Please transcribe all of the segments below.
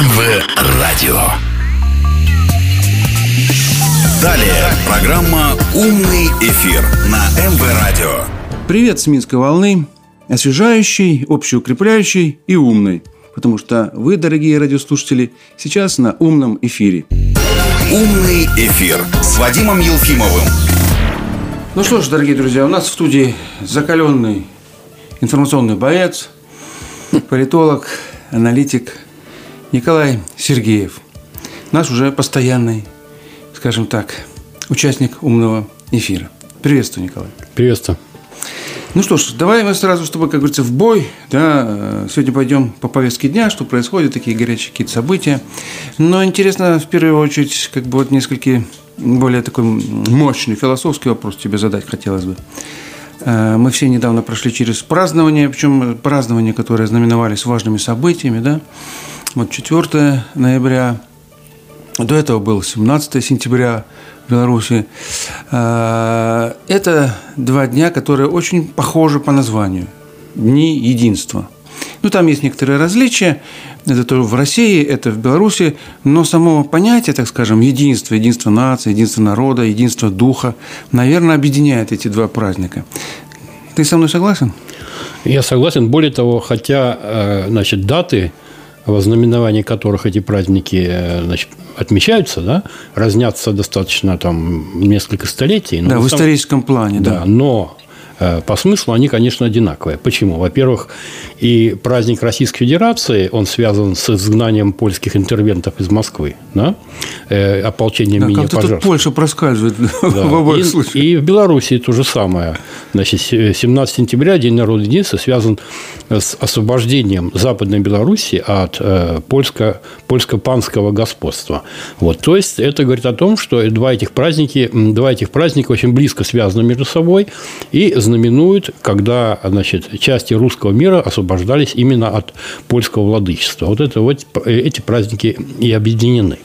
МВ Радио. Далее программа «Умный эфир» на МВ Радио. Привет с Минской волны. Освежающий, общеукрепляющий и умный. Потому что вы, дорогие радиослушатели, сейчас на умном эфире. «Умный эфир» с Вадимом Елфимовым. Ну что ж, дорогие друзья, у нас в студии закаленный информационный боец, политолог, аналитик Николай Сергеев. Наш уже постоянный, скажем так, участник умного эфира. Приветствую, Николай. Приветствую. Ну что ж, давай мы сразу, чтобы, как говорится, в бой. Да, сегодня пойдем по повестке дня, что происходит, такие горячие какие-то события. Но интересно, в первую очередь, как бы вот несколько более такой мощный философский вопрос тебе задать хотелось бы. Э, мы все недавно прошли через празднование, причем празднования, которые знаменовались важными событиями, да. Вот 4 ноября, до этого был 17 сентября в Беларуси. Э, это два дня, которые очень похожи по названию. Дни единства. Ну, там есть некоторые различия. Это тоже в России, это в Беларуси. Но само понятие, так скажем, единство, единство нации, единство народа, единство духа, наверное, объединяет эти два праздника. Ты со мной согласен? Я согласен. Более того, хотя э, значит, даты во знаменовании которых эти праздники э, значит, отмечаются, да, разнятся достаточно там несколько столетий. Да, в историческом плане, да. да. Но по смыслу они, конечно, одинаковые. Почему? Во-первых, и праздник Российской Федерации, он связан с изгнанием польских интервентов из Москвы, да? э, ополчением да, меня как тут Польша проскальзывает да. в обоих и, случаях. И в Беларуси то же самое. Значит, 17 сентября, День народа единства, связан с освобождением Западной Беларуси от э, польско, польско-панского господства. Вот. То есть, это говорит о том, что два этих праздники, два этих праздника очень близко связаны между собой и знаменует, когда значит, части русского мира освобождались именно от польского владычества. Вот это вот эти праздники и объединены.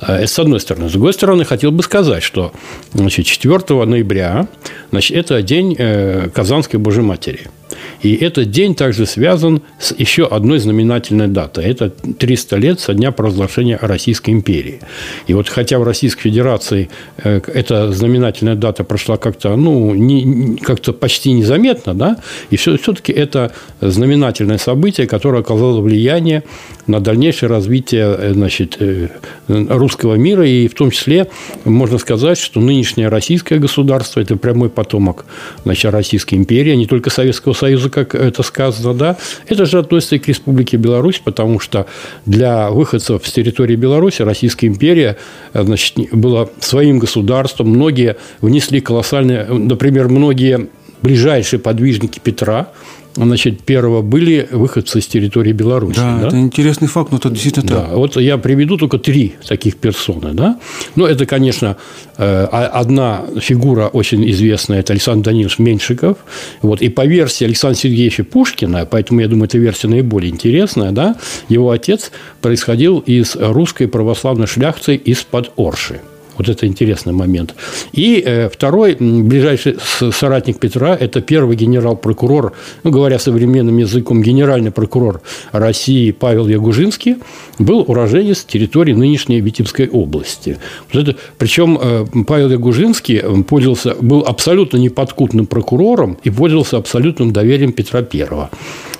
Это с одной стороны. С другой стороны, хотел бы сказать, что значит, 4 ноября значит, это день э, Казанской Божьей Матери – и этот день также связан с еще одной знаменательной датой. Это 300 лет со дня провозглашения Российской империи. И вот хотя в Российской Федерации э, эта знаменательная дата прошла как-то, ну, не, как-то почти незаметно, да, и все, все-таки это знаменательное событие, которое оказало влияние на дальнейшее развитие э, значит, э, русского мира. И в том числе можно сказать, что нынешнее российское государство – это прямой потомок значит, Российской империи, а не только Советского Союза, как это сказано, да, это же относится и к Республике Беларусь, потому что для выходцев с территории Беларуси Российская империя значит, была своим государством. Многие внесли колоссальные, например, многие ближайшие подвижники Петра, значит, первого были выходцы с территории Беларуси. Да, да? это интересный факт, но это действительно да. так. Вот я приведу только три таких персоны. Да? Ну, это, конечно, э, одна фигура очень известная, это Александр Данилович Меньшиков. Вот, и по версии Александра Сергеевича Пушкина, поэтому я думаю, эта версия наиболее интересная, да, его отец происходил из русской православной шляхты из-под Орши. Вот это интересный момент. И э, второй ближайший соратник Петра – это первый генерал-прокурор, ну, говоря современным языком, генеральный прокурор России Павел Ягужинский, был уроженец территории нынешней Витебской области. Вот это, причем э, Павел Ягужинский пользовался, был абсолютно неподкупным прокурором и пользовался абсолютным доверием Петра Первого.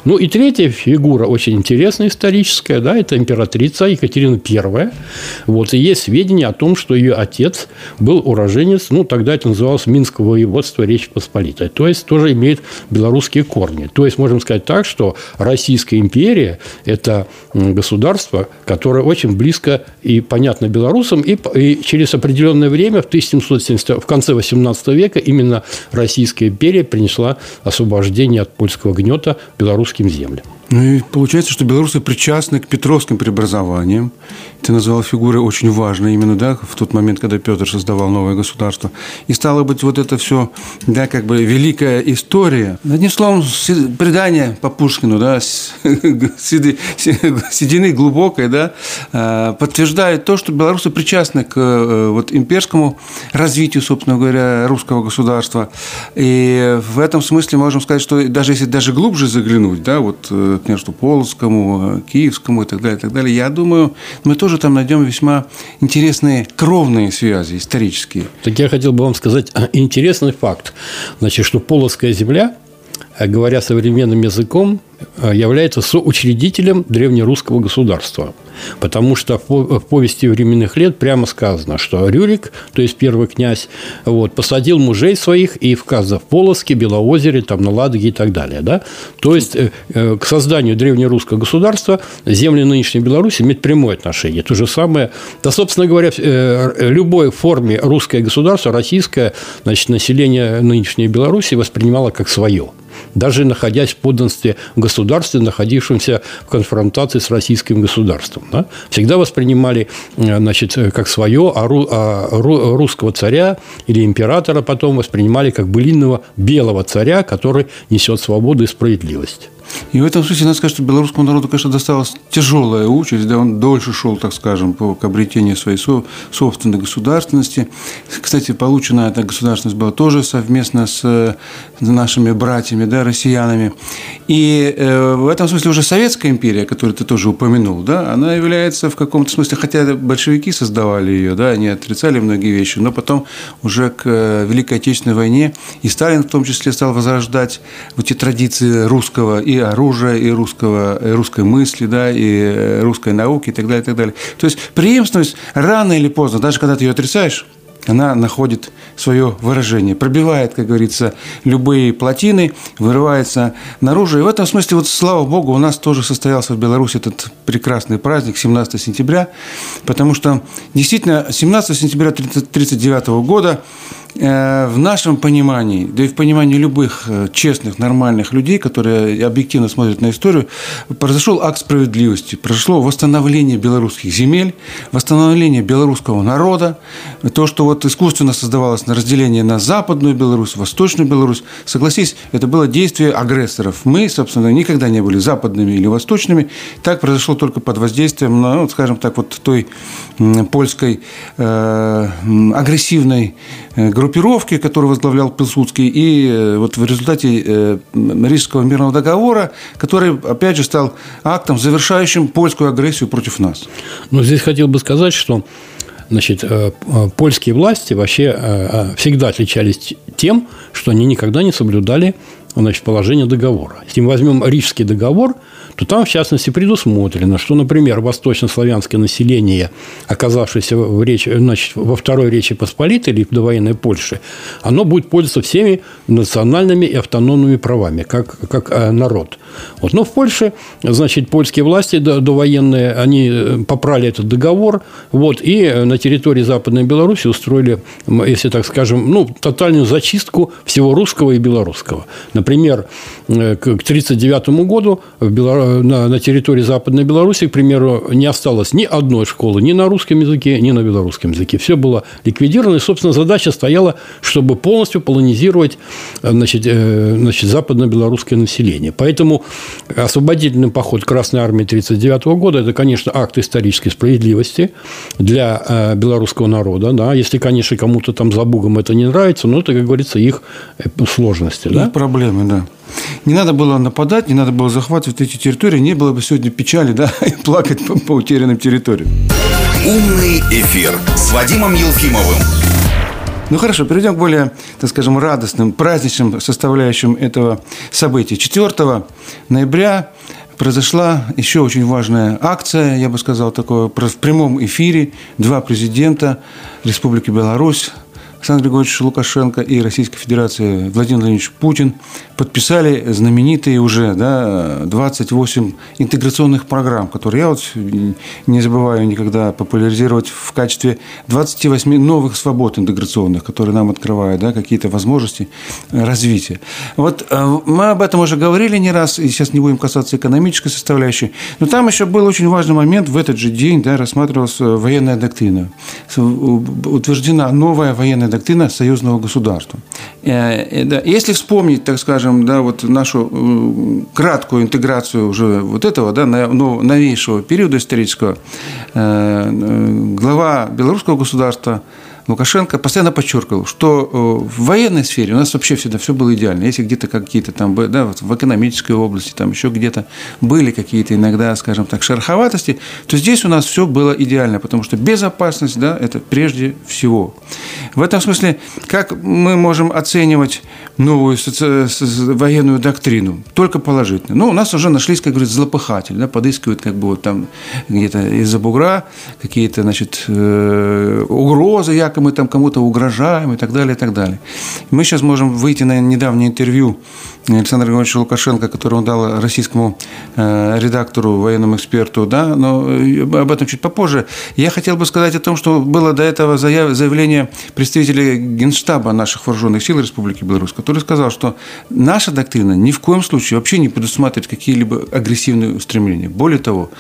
Ну и третья фигура очень интересная историческая, да, это императрица Екатерина I. Вот, и есть сведения о том, что ее отец был уроженец, ну, тогда это называлось Минского воеводства Речи Посполитой, то есть тоже имеет белорусские корни. То есть можем сказать так, что Российская империя – это государство, которое очень близко и понятно белорусам, и, и через определенное время, в, 1770, в конце XVIII века, именно Российская империя принесла освобождение от польского гнета белорусским землям. Ну и получается, что белорусы причастны к петровским преобразованиям, ты назвал фигуры очень важной именно, да, в тот момент, когда Петр создавал новое государство. И стало быть, вот это все, да, как бы великая история. Одним словом, предание по Пушкину, да, седины глубокой, да, а, подтверждает то, что белорусы причастны к э, вот имперскому развитию, собственно говоря, русского государства. И в этом смысле можем сказать, что даже если даже глубже заглянуть, да, вот э, княжеству Полоцкому, э, Киевскому и так далее, и так далее, я думаю, мы тоже там найдем весьма интересные кровные связи исторические. Так я хотел бы вам сказать интересный факт. Значит, что Полоцкая земля, говоря современным языком, является соучредителем древнерусского государства. Потому что в повести временных лет прямо сказано, что Рюрик, то есть первый князь, вот, посадил мужей своих и в Казах, Полоске, Белоозере, там, на Ладоге и так далее. Да? То есть э, э, к созданию древнерусского государства земли нынешней Беларуси имеют прямое отношение. То же самое, да, собственно говоря, э, любой форме русское государство, российское, значит, население нынешней Беларуси воспринимало как свое даже находясь в подданстве государства, находившемся в конфронтации с российским государством. Да? Всегда воспринимали э, значит, как свое, а, ру, а русского царя или императора потом воспринимали как былинного белого царя, который несет свободу и справедливость. И в этом смысле надо сказать, что белорусскому народу, конечно, досталась тяжелая участь, да, он дольше шел, так скажем, по, к обретению своей со, собственной государственности. Кстати, получена эта государственность была тоже совместно с э, нашими братьями, да, россиянами. И э, в этом смысле уже Советская империя, которую ты тоже упомянул, да, она является в каком-то смысле, хотя большевики создавали ее, да, они отрицали многие вещи, но потом уже к э, Великой Отечественной войне и Сталин в том числе стал возрождать эти традиции русского и оружия, и, русского, и русской мысли, да, и э, русской науки и так далее, и так далее. То есть преемственность рано или поздно, даже когда ты ее отрицаешь, она находит свое выражение, пробивает, как говорится, любые плотины, вырывается наружу. И в этом смысле, вот слава богу, у нас тоже состоялся в Беларуси этот прекрасный праздник 17 сентября, потому что действительно 17 сентября 1939 года в нашем понимании, да и в понимании любых э, честных, нормальных людей, которые объективно смотрят на историю, произошел акт справедливости, произошло восстановление белорусских земель, восстановление белорусского народа, то, что вот искусственно создавалось на разделение на Западную Беларусь, Восточную Беларусь, согласись, это было действие агрессоров. Мы, собственно, никогда не были западными или восточными, так произошло только под воздействием, ну, скажем так, вот той польской э, агрессивной э, группировки, которую возглавлял Пилсудский, и э, вот в результате э, Рижского мирного договора, который, опять же, стал актом, завершающим польскую агрессию против нас. Но здесь хотел бы сказать, что Значит, э, польские власти вообще всегда отличались тем, что они никогда не соблюдали значит, положение договора. Если мы возьмем Рижский договор – то там, в частности, предусмотрено, что, например, восточнославянское население, оказавшееся в речи, значит, во Второй Речи Посполитой или в довоенной Польше, оно будет пользоваться всеми национальными и автономными правами, как, как э, народ. Вот. Но в Польше, значит, польские власти довоенные, они э, попрали этот договор, вот, и э, на территории Западной Беларуси устроили, если так скажем, ну, тотальную зачистку всего русского и белорусского. Например, к 1939 году в Беларуси на, на территории Западной Беларуси, к примеру, не осталось ни одной школы ни на русском языке, ни на белорусском языке. Все было ликвидировано. И, собственно, задача стояла, чтобы полностью полонизировать значит, э, значит, западно-белорусское население. Поэтому освободительный поход Красной Армии 1939 года – это, конечно, акт исторической справедливости для э, белорусского народа. Да? Если, конечно, кому-то там за Бугом это не нравится, но это, как говорится, их э, сложности. Да? проблемы, да. Не надо было нападать, не надо было захватывать эти территории, не было бы сегодня печали, да, и плакать по, по утерянным территориям. Умный эфир с Вадимом Елфимовым. Ну хорошо, перейдем к более, так скажем, радостным, праздничным составляющим этого события. 4 ноября произошла еще очень важная акция, я бы сказал, такое в прямом эфире. Два президента Республики Беларусь Александр Григорьевич Лукашенко и Российская Федерация Владимир Владимирович Путин подписали знаменитые уже да, 28 интеграционных программ, которые я вот не забываю никогда популяризировать в качестве 28 новых свобод интеграционных, которые нам открывают да, какие-то возможности развития. Вот э, мы об этом уже говорили не раз, и сейчас не будем касаться экономической составляющей, но там еще был очень важный момент, в этот же день да, рассматривалась военная доктрина. Утверждена новая военная доктрина союзного государства. Э, э, если вспомнить, так скажем, да, вот нашу краткую интеграцию уже вот этого, да, новейшего периода исторического, глава белорусского государства Лукашенко постоянно подчеркивал, что э, в военной сфере у нас вообще всегда все было идеально. Если где-то какие-то там, да, вот в экономической области, там еще где-то были какие-то иногда, скажем так, шероховатости, то здесь у нас все было идеально, потому что безопасность, да, это прежде всего. В этом смысле, как мы можем оценивать новую военную доктрину? Только положительно. Ну, у нас уже нашлись, как говорится, злопыхатели, да, подыскивают как бы вот там где-то из-за бугра какие-то, значит, э, угрозы, якобы мы там кому-то угрожаем и так далее, и так далее. Мы сейчас можем выйти на недавнее интервью Александра Григорьевича Лукашенко, которое он дал российскому э, редактору, военному эксперту, да, но э, об этом чуть попозже. Я хотел бы сказать о том, что было до этого заявление представителя Генштаба наших вооруженных сил Республики Беларусь, который сказал, что наша доктрина ни в коем случае вообще не предусматривает какие-либо агрессивные устремления. Более того,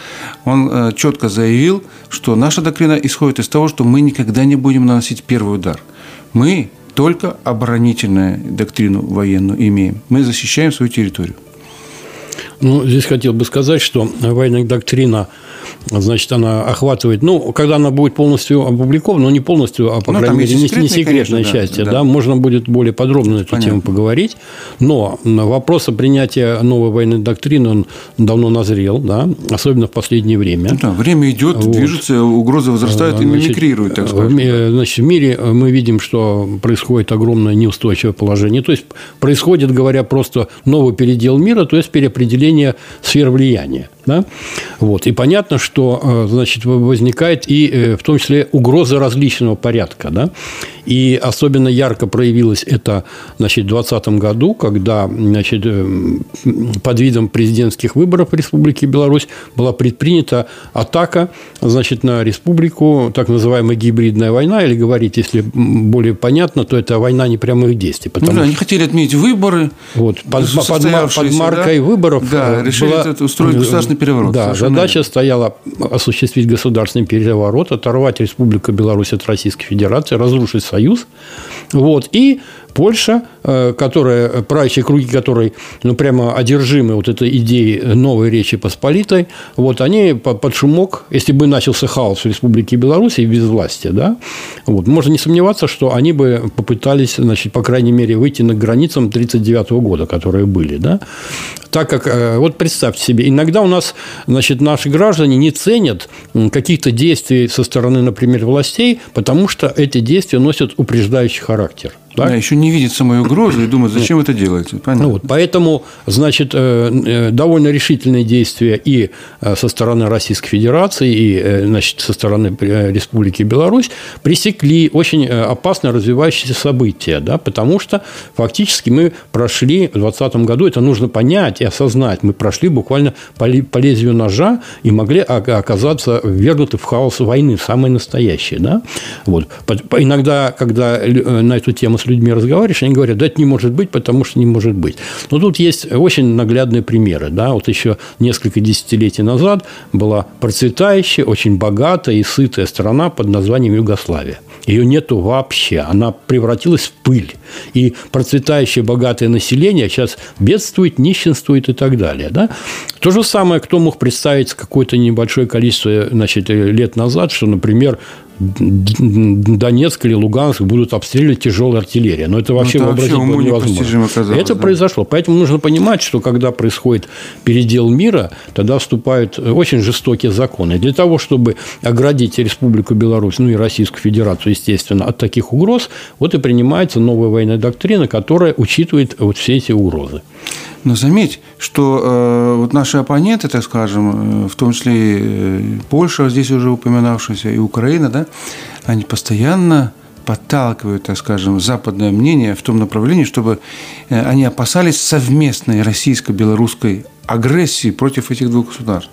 он э, четко заявил, что наша доктрина исходит из того, что мы никогда не будем наносить первый удар. Мы только оборонительную доктрину военную имеем. Мы защищаем свою территорию. Ну, здесь хотел бы сказать, что военная доктрина значит, она охватывает, ну, когда она будет полностью опубликована, но не полностью, а, по ну, крайней мере, не, не секретная часть, да, да, да, можно будет более подробно на эту Понятно. тему поговорить. Но вопрос о принятии новой военной доктрины, он давно назрел, да, особенно в последнее время. Ну, да, время идет, вот. движется, угрозы возрастают значит, и мимикрируют, так сказать. Значит, в мире мы видим, что происходит огромное неустойчивое положение. То есть, происходит, говоря просто, новый передел мира, то есть, переопределение сфер влияния. Да? Вот. И понятно, что э, значит, возникает и э, в том числе угроза различного порядка. Да? И особенно ярко проявилось это значит, в 2020 году, когда значит, э, под видом президентских выборов в Республике Беларусь была предпринята атака значит, на республику, так называемая гибридная война, или говорить, если более понятно, то это война непрямых действий. Потому ну, да, они хотели отменить выборы. Вот, под, под, под маркой да? выборов да, решили была, это устроить государственный переворот. Да, задача верно. стояла осуществить государственный переворот, оторвать Республику Беларусь от Российской Федерации, разрушить Союз. Вот, и Польша, э, которая, правящие круги которой ну, прямо одержимы вот этой идеей новой Речи Посполитой, вот они под шумок, если бы начался хаос в Республике Беларусь и без власти, да, вот, можно не сомневаться, что они бы попытались, значит, по крайней мере, выйти на границам 1939 года, которые были, да, так как, э, вот представьте себе, иногда у нас, значит, наши граждане не ценят каких-то действий со стороны, например, властей, потому что эти действия носят упреждающий характер. Так? Да, еще не видит самой угрозы и думает, зачем это делаете. Понятно. Ну, вот, поэтому, значит, э, э, довольно решительные действия и э, со стороны Российской Федерации, и значит, со стороны Республики Беларусь пресекли очень опасно развивающиеся события, да, потому что фактически мы прошли в 2020 году, это нужно понять и осознать, мы прошли буквально по, лезвию ножа и могли оказаться ввергнуты в хаос войны, самые настоящие. Да? Вот. Иногда, когда на эту тему с людьми разговариваешь, они говорят, да это не может быть, потому что не может быть. Но тут есть очень наглядные примеры. Да? Вот еще несколько десятилетий назад была процветающая, очень богатая и сытая страна под названием Югославия. Ее нету вообще. Она превратилась в пыль. И процветающее богатое население сейчас бедствует, нищенствует и так далее. Да? То же самое, кто мог представить какое-то небольшое количество значит, лет назад, что, например, Донецк или Луганск будут обстреливать тяжелой артиллерией. Но это вообще ну, это вообразить вообще было невозможно. Это да? произошло. Поэтому нужно понимать, что когда происходит передел мира, тогда вступают очень жестокие законы. Для того, чтобы оградить Республику Беларусь, ну и Российскую Федерацию, естественно, от таких угроз, вот и принимается новая военная доктрина, которая учитывает вот все эти угрозы. Но заметь, что э, вот наши оппоненты, так скажем, э, в том числе и э, Польша, здесь уже упоминавшаяся, и Украина, да, они постоянно подталкивают, так скажем, западное мнение в том направлении, чтобы э, они опасались совместной российско-белорусской агрессии против этих двух государств.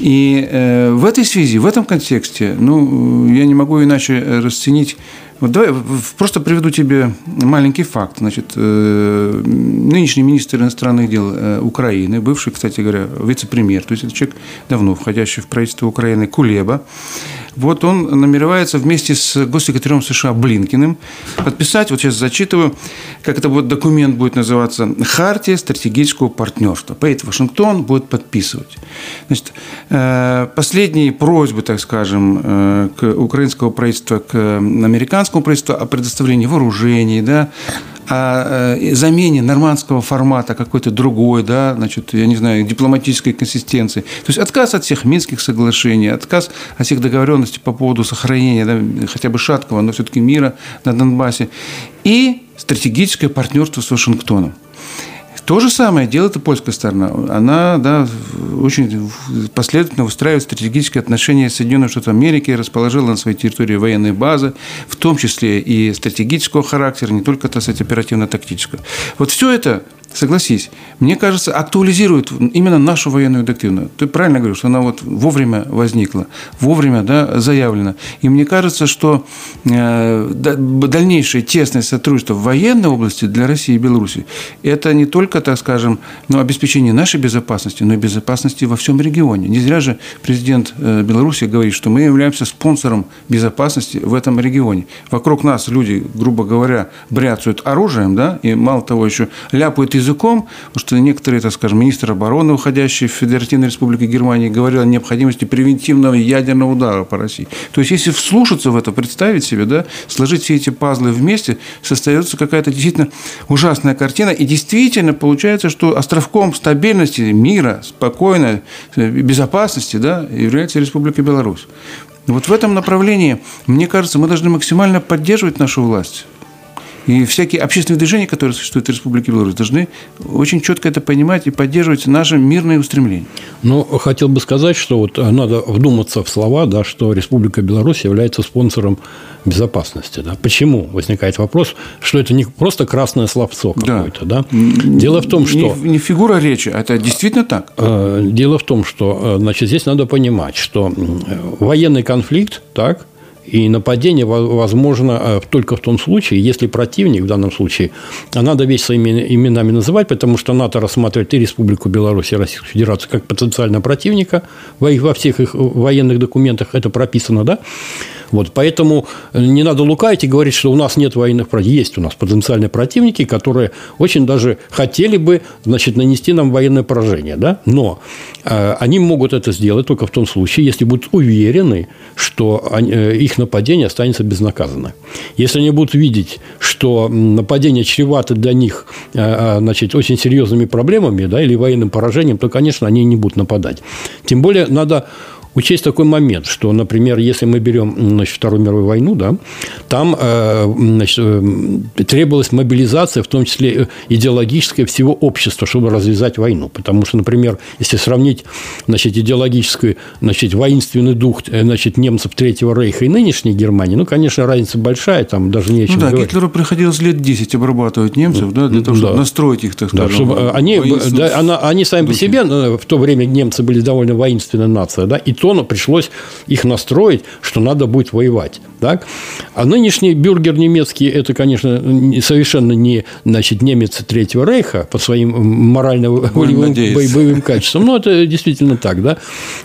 И э, в этой связи, в этом контексте, ну, я не могу иначе расценить вот давай просто приведу тебе маленький факт. Значит, э, нынешний министр иностранных дел э, Украины, бывший, кстати говоря, вице-премьер, то есть это человек давно входящий в правительство Украины, Кулеба, вот он намеревается вместе с госсекретарем США Блинкиным подписать, вот сейчас зачитываю, как это вот документ будет называться, «Хартия стратегического партнерства». Поедет Вашингтон, будет подписывать. Значит, э, последние просьбы, так скажем, к украинского правительства, к американскому правительству о предоставлении вооружений, да, о э, замене нормандского формата какой-то другой, да, значит, я не знаю, дипломатической консистенции. То есть отказ от всех Минских соглашений, отказ от всех договоренностей по поводу сохранения да, хотя бы шаткого, но все-таки мира на Донбассе. И стратегическое партнерство с Вашингтоном. То же самое делает и польская сторона. Она да, очень последовательно выстраивает стратегические отношения с Соединенными Штатами Америки, расположила на своей территории военные базы, в том числе и стратегического характера, не только, так сказать, оперативно-тактического. Вот все это согласись, мне кажется, актуализирует именно нашу военную доктрину. Ты правильно говоришь, что она вот вовремя возникла, вовремя да, заявлена. И мне кажется, что э, дальнейшее тесное сотрудничество в военной области для России и Беларуси – это не только, так скажем, ну, обеспечение нашей безопасности, но и безопасности во всем регионе. Не зря же президент э, Беларуси говорит, что мы являемся спонсором безопасности в этом регионе. Вокруг нас люди, грубо говоря, бряцают оружием, да, и мало того еще ляпают из языком, потому что некоторые, так скажем, министр обороны, уходящий в Федеративной Республике Германии, говорил о необходимости превентивного ядерного удара по России. То есть, если вслушаться в это, представить себе, да, сложить все эти пазлы вместе, создается какая-то действительно ужасная картина. И действительно получается, что островком стабильности мира, спокойной безопасности да, является Республика Беларусь. Вот в этом направлении, мне кажется, мы должны максимально поддерживать нашу власть. И всякие общественные движения, которые существуют в Республике Беларусь, должны очень четко это понимать и поддерживать наши мирные устремления. Но хотел бы сказать, что вот надо вдуматься в слова, да, что Республика Беларусь является спонсором безопасности. Да. Почему? Возникает вопрос, что это не просто красное словцо какое-то. Да. Да? Дело в том, что... Не, не фигура речи, а это действительно так. Э, дело в том, что э, значит, здесь надо понимать, что военный конфликт, так, и нападение возможно э, только в том случае, если противник в данном случае, а надо вещь своими именами называть, потому что НАТО рассматривает и Республику Беларусь, и Российскую Федерацию как потенциального противника. Во всех их военных документах это прописано, да? Вот, поэтому не надо лукавить и говорить, что у нас нет военных противников. Есть у нас потенциальные противники, которые очень даже хотели бы значит, нанести нам военное поражение. Да? Но э, они могут это сделать только в том случае, если будут уверены, что они, э, их нападение останется безнаказанно. Если они будут видеть, что нападение чревато для них э, э значит, очень серьезными проблемами да, или военным поражением, то, конечно, они не будут нападать. Тем более надо учесть такой момент, что, например, если мы берем значит, Вторую мировую войну, да, там э, значит, э, требовалась мобилизация, в том числе э, идеологическая всего общества, чтобы развязать войну. Потому что, например, если сравнить значит, идеологический значит, воинственный дух значит, немцев Третьего Рейха и нынешней Германии, ну, конечно, разница большая, там даже не о чем ну, да, говорить. Гитлеру приходилось лет 10 обрабатывать немцев, да, для того, чтобы да. настроить их, так скажем. Да, чтобы они, да, она, они сами духе. по себе, в то время немцы были довольно воинственная нация, да, и то пришлось их настроить, что надо будет воевать. Так? А нынешний бюргер немецкий – это, конечно, совершенно не значит, немец Третьего Рейха по своим морально-волевым боевым качествам. Но это действительно так. Да?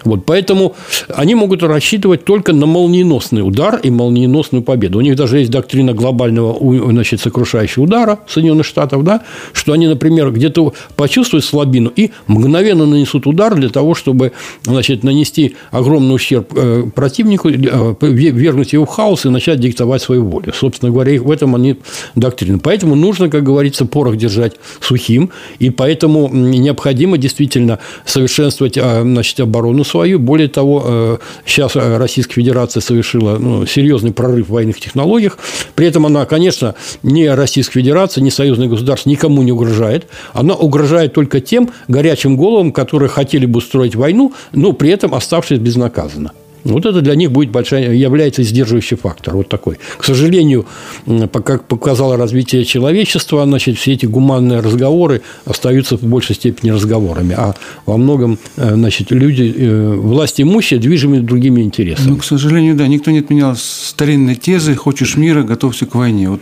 Вот, поэтому они могут рассчитывать только на молниеносный удар и молниеносную победу. У них даже есть доктрина глобального значит, сокрушающего удара Соединенных Штатов, да? что они, например, где-то почувствуют слабину и мгновенно нанесут удар для того, чтобы значит, нанести огромный ущерб э, противнику, э, вернуть его в хаос и начать диктовать свою волю. Собственно говоря, в этом они доктрины. Поэтому нужно, как говорится, порох держать сухим, и поэтому необходимо действительно совершенствовать э, значит, оборону свою. Более того, сейчас Российская Федерация совершила ну, серьезный прорыв в военных технологиях. При этом она, конечно, не Российская Федерация, не союзное государство никому не угрожает. Она угрожает только тем горячим головам, которые хотели бы устроить войну, но при этом оставшись безнаказанно. Вот это для них будет большая, является сдерживающий фактор. Вот такой. К сожалению, как показало развитие человечества, значит, все эти гуманные разговоры остаются в большей степени разговорами. А во многом э, значит, люди, э, власть имущие, движимы другими интересами. Ну, к сожалению, да, никто не отменял старинные тезы «хочешь мира, готовься к войне». Вот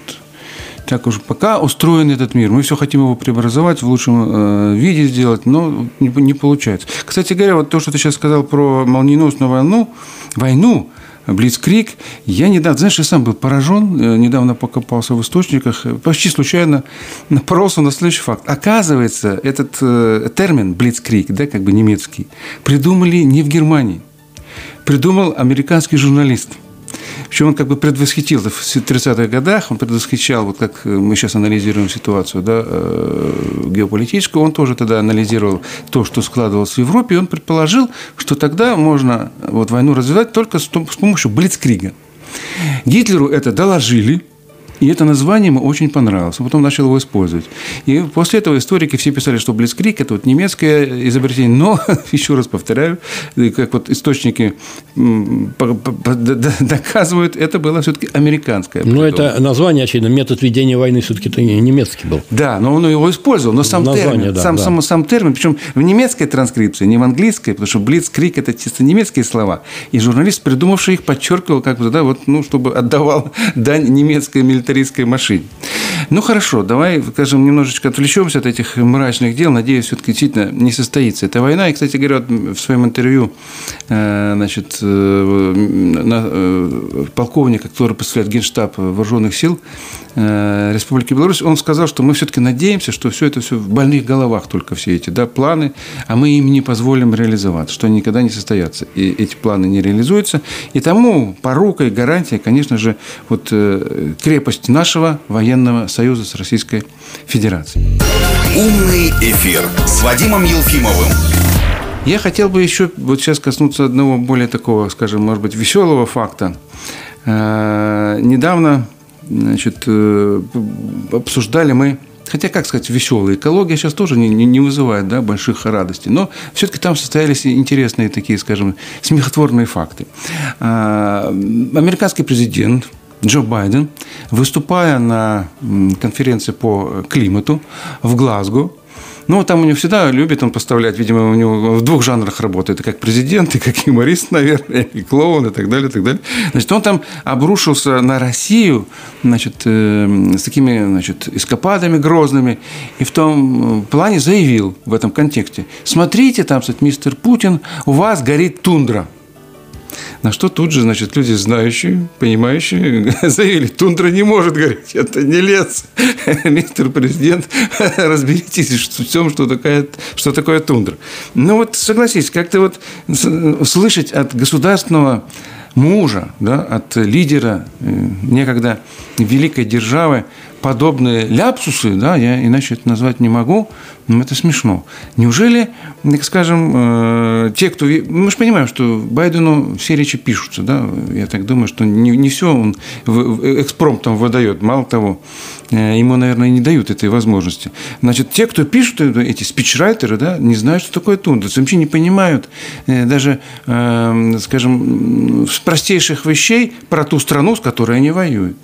так уж пока устроен этот мир. Мы все хотим его преобразовать, в лучшем э, виде сделать, но не, не получается. Кстати говоря, вот то, что ты сейчас сказал про молниеносную войну, войну, Блицкрик. Я недавно, знаешь, я сам был поражен, э, недавно покопался в источниках, почти случайно напоролся на следующий факт. Оказывается, этот э, термин Блицкрик, да, как бы немецкий, придумали не в Германии. Придумал американский журналист – причем он как бы предвосхитил в 30-х годах, он предвосхищал, вот как мы сейчас анализируем ситуацию да, э, геополитическую, он тоже тогда анализировал то, что складывалось в Европе, и он предположил, что тогда можно вот войну развивать только с помощью блицкрига. Гитлеру это доложили – и это название ему очень понравилось. Он потом начал его использовать. И после этого историки все писали, что Блицкрик – это вот немецкое изобретение. Но, еще раз повторяю, как вот источники доказывают, это было все-таки американское. Но это название, очевидно, метод ведения войны все-таки немецкий был. Да, но он его использовал. Но сам название, термин, да, сам, да. Сам, сам термин, причем в немецкой транскрипции, не в английской, потому что Блицкрик – это чисто немецкие слова. И журналист, придумавший их, подчеркивал, как бы, да, вот, ну, чтобы отдавал дань немецкой милитарной милитаристской машине. Ну, хорошо, давай, скажем, немножечко отвлечемся от этих мрачных дел. Надеюсь, все-таки действительно не состоится эта война. И, кстати говоря, в своем интервью э, значит, э, э, полковника, который представляет Генштаб Вооруженных сил Республики Беларусь, он сказал, что мы все-таки надеемся, что все это все в больных головах только все эти да, планы, а мы им не позволим реализовать, что они никогда не состоятся. И эти планы не реализуются. И тому порукой, гарантия, конечно же, вот крепость нашего военного союза с Российской Федерацией. Умный эфир с Вадимом Елфимовым. Я хотел бы еще вот сейчас коснуться одного более такого, скажем, может быть, веселого факта. Э, недавно значит, э, обсуждали мы Хотя, как сказать, веселая экология сейчас тоже не, не, не вызывает да, больших радостей. Но все-таки там состоялись интересные такие, скажем, смехотворные факты. Э, американский президент Джо Байден, выступая на конференции по климату в Глазго, ну, там у него всегда любит он поставлять, видимо, у него в двух жанрах работает, и как президент, и как юморист, наверное, и клоун, и так далее, и так далее. Значит, он там обрушился на Россию, значит, э, с такими, значит, эскападами грозными, и в том плане заявил в этом контексте, смотрите, там, кстати, мистер Путин, у вас горит тундра. На что тут же, значит, люди знающие, понимающие, заявили, тундра не может гореть, это не лес. Мистер президент, разберитесь в том, что, такая, что такое тундра. Ну вот согласитесь, как-то вот слышать от государственного мужа, да, от лидера э, некогда великой державы подобные ляпсусы, да, я иначе это назвать не могу, но это смешно. Неужели, так скажем, э, те, кто... Мы же понимаем, что Байдену все речи пишутся, да, я так думаю, что не, не все он экспромтом выдает. Мало того, э, ему, наверное, не дают этой возможности. Значит, те, кто пишут эти спичрайтеры, да, не знают, что такое тундра, вообще не понимают э, даже, скажем, простейших вещей про ту страну, с которой они воюют.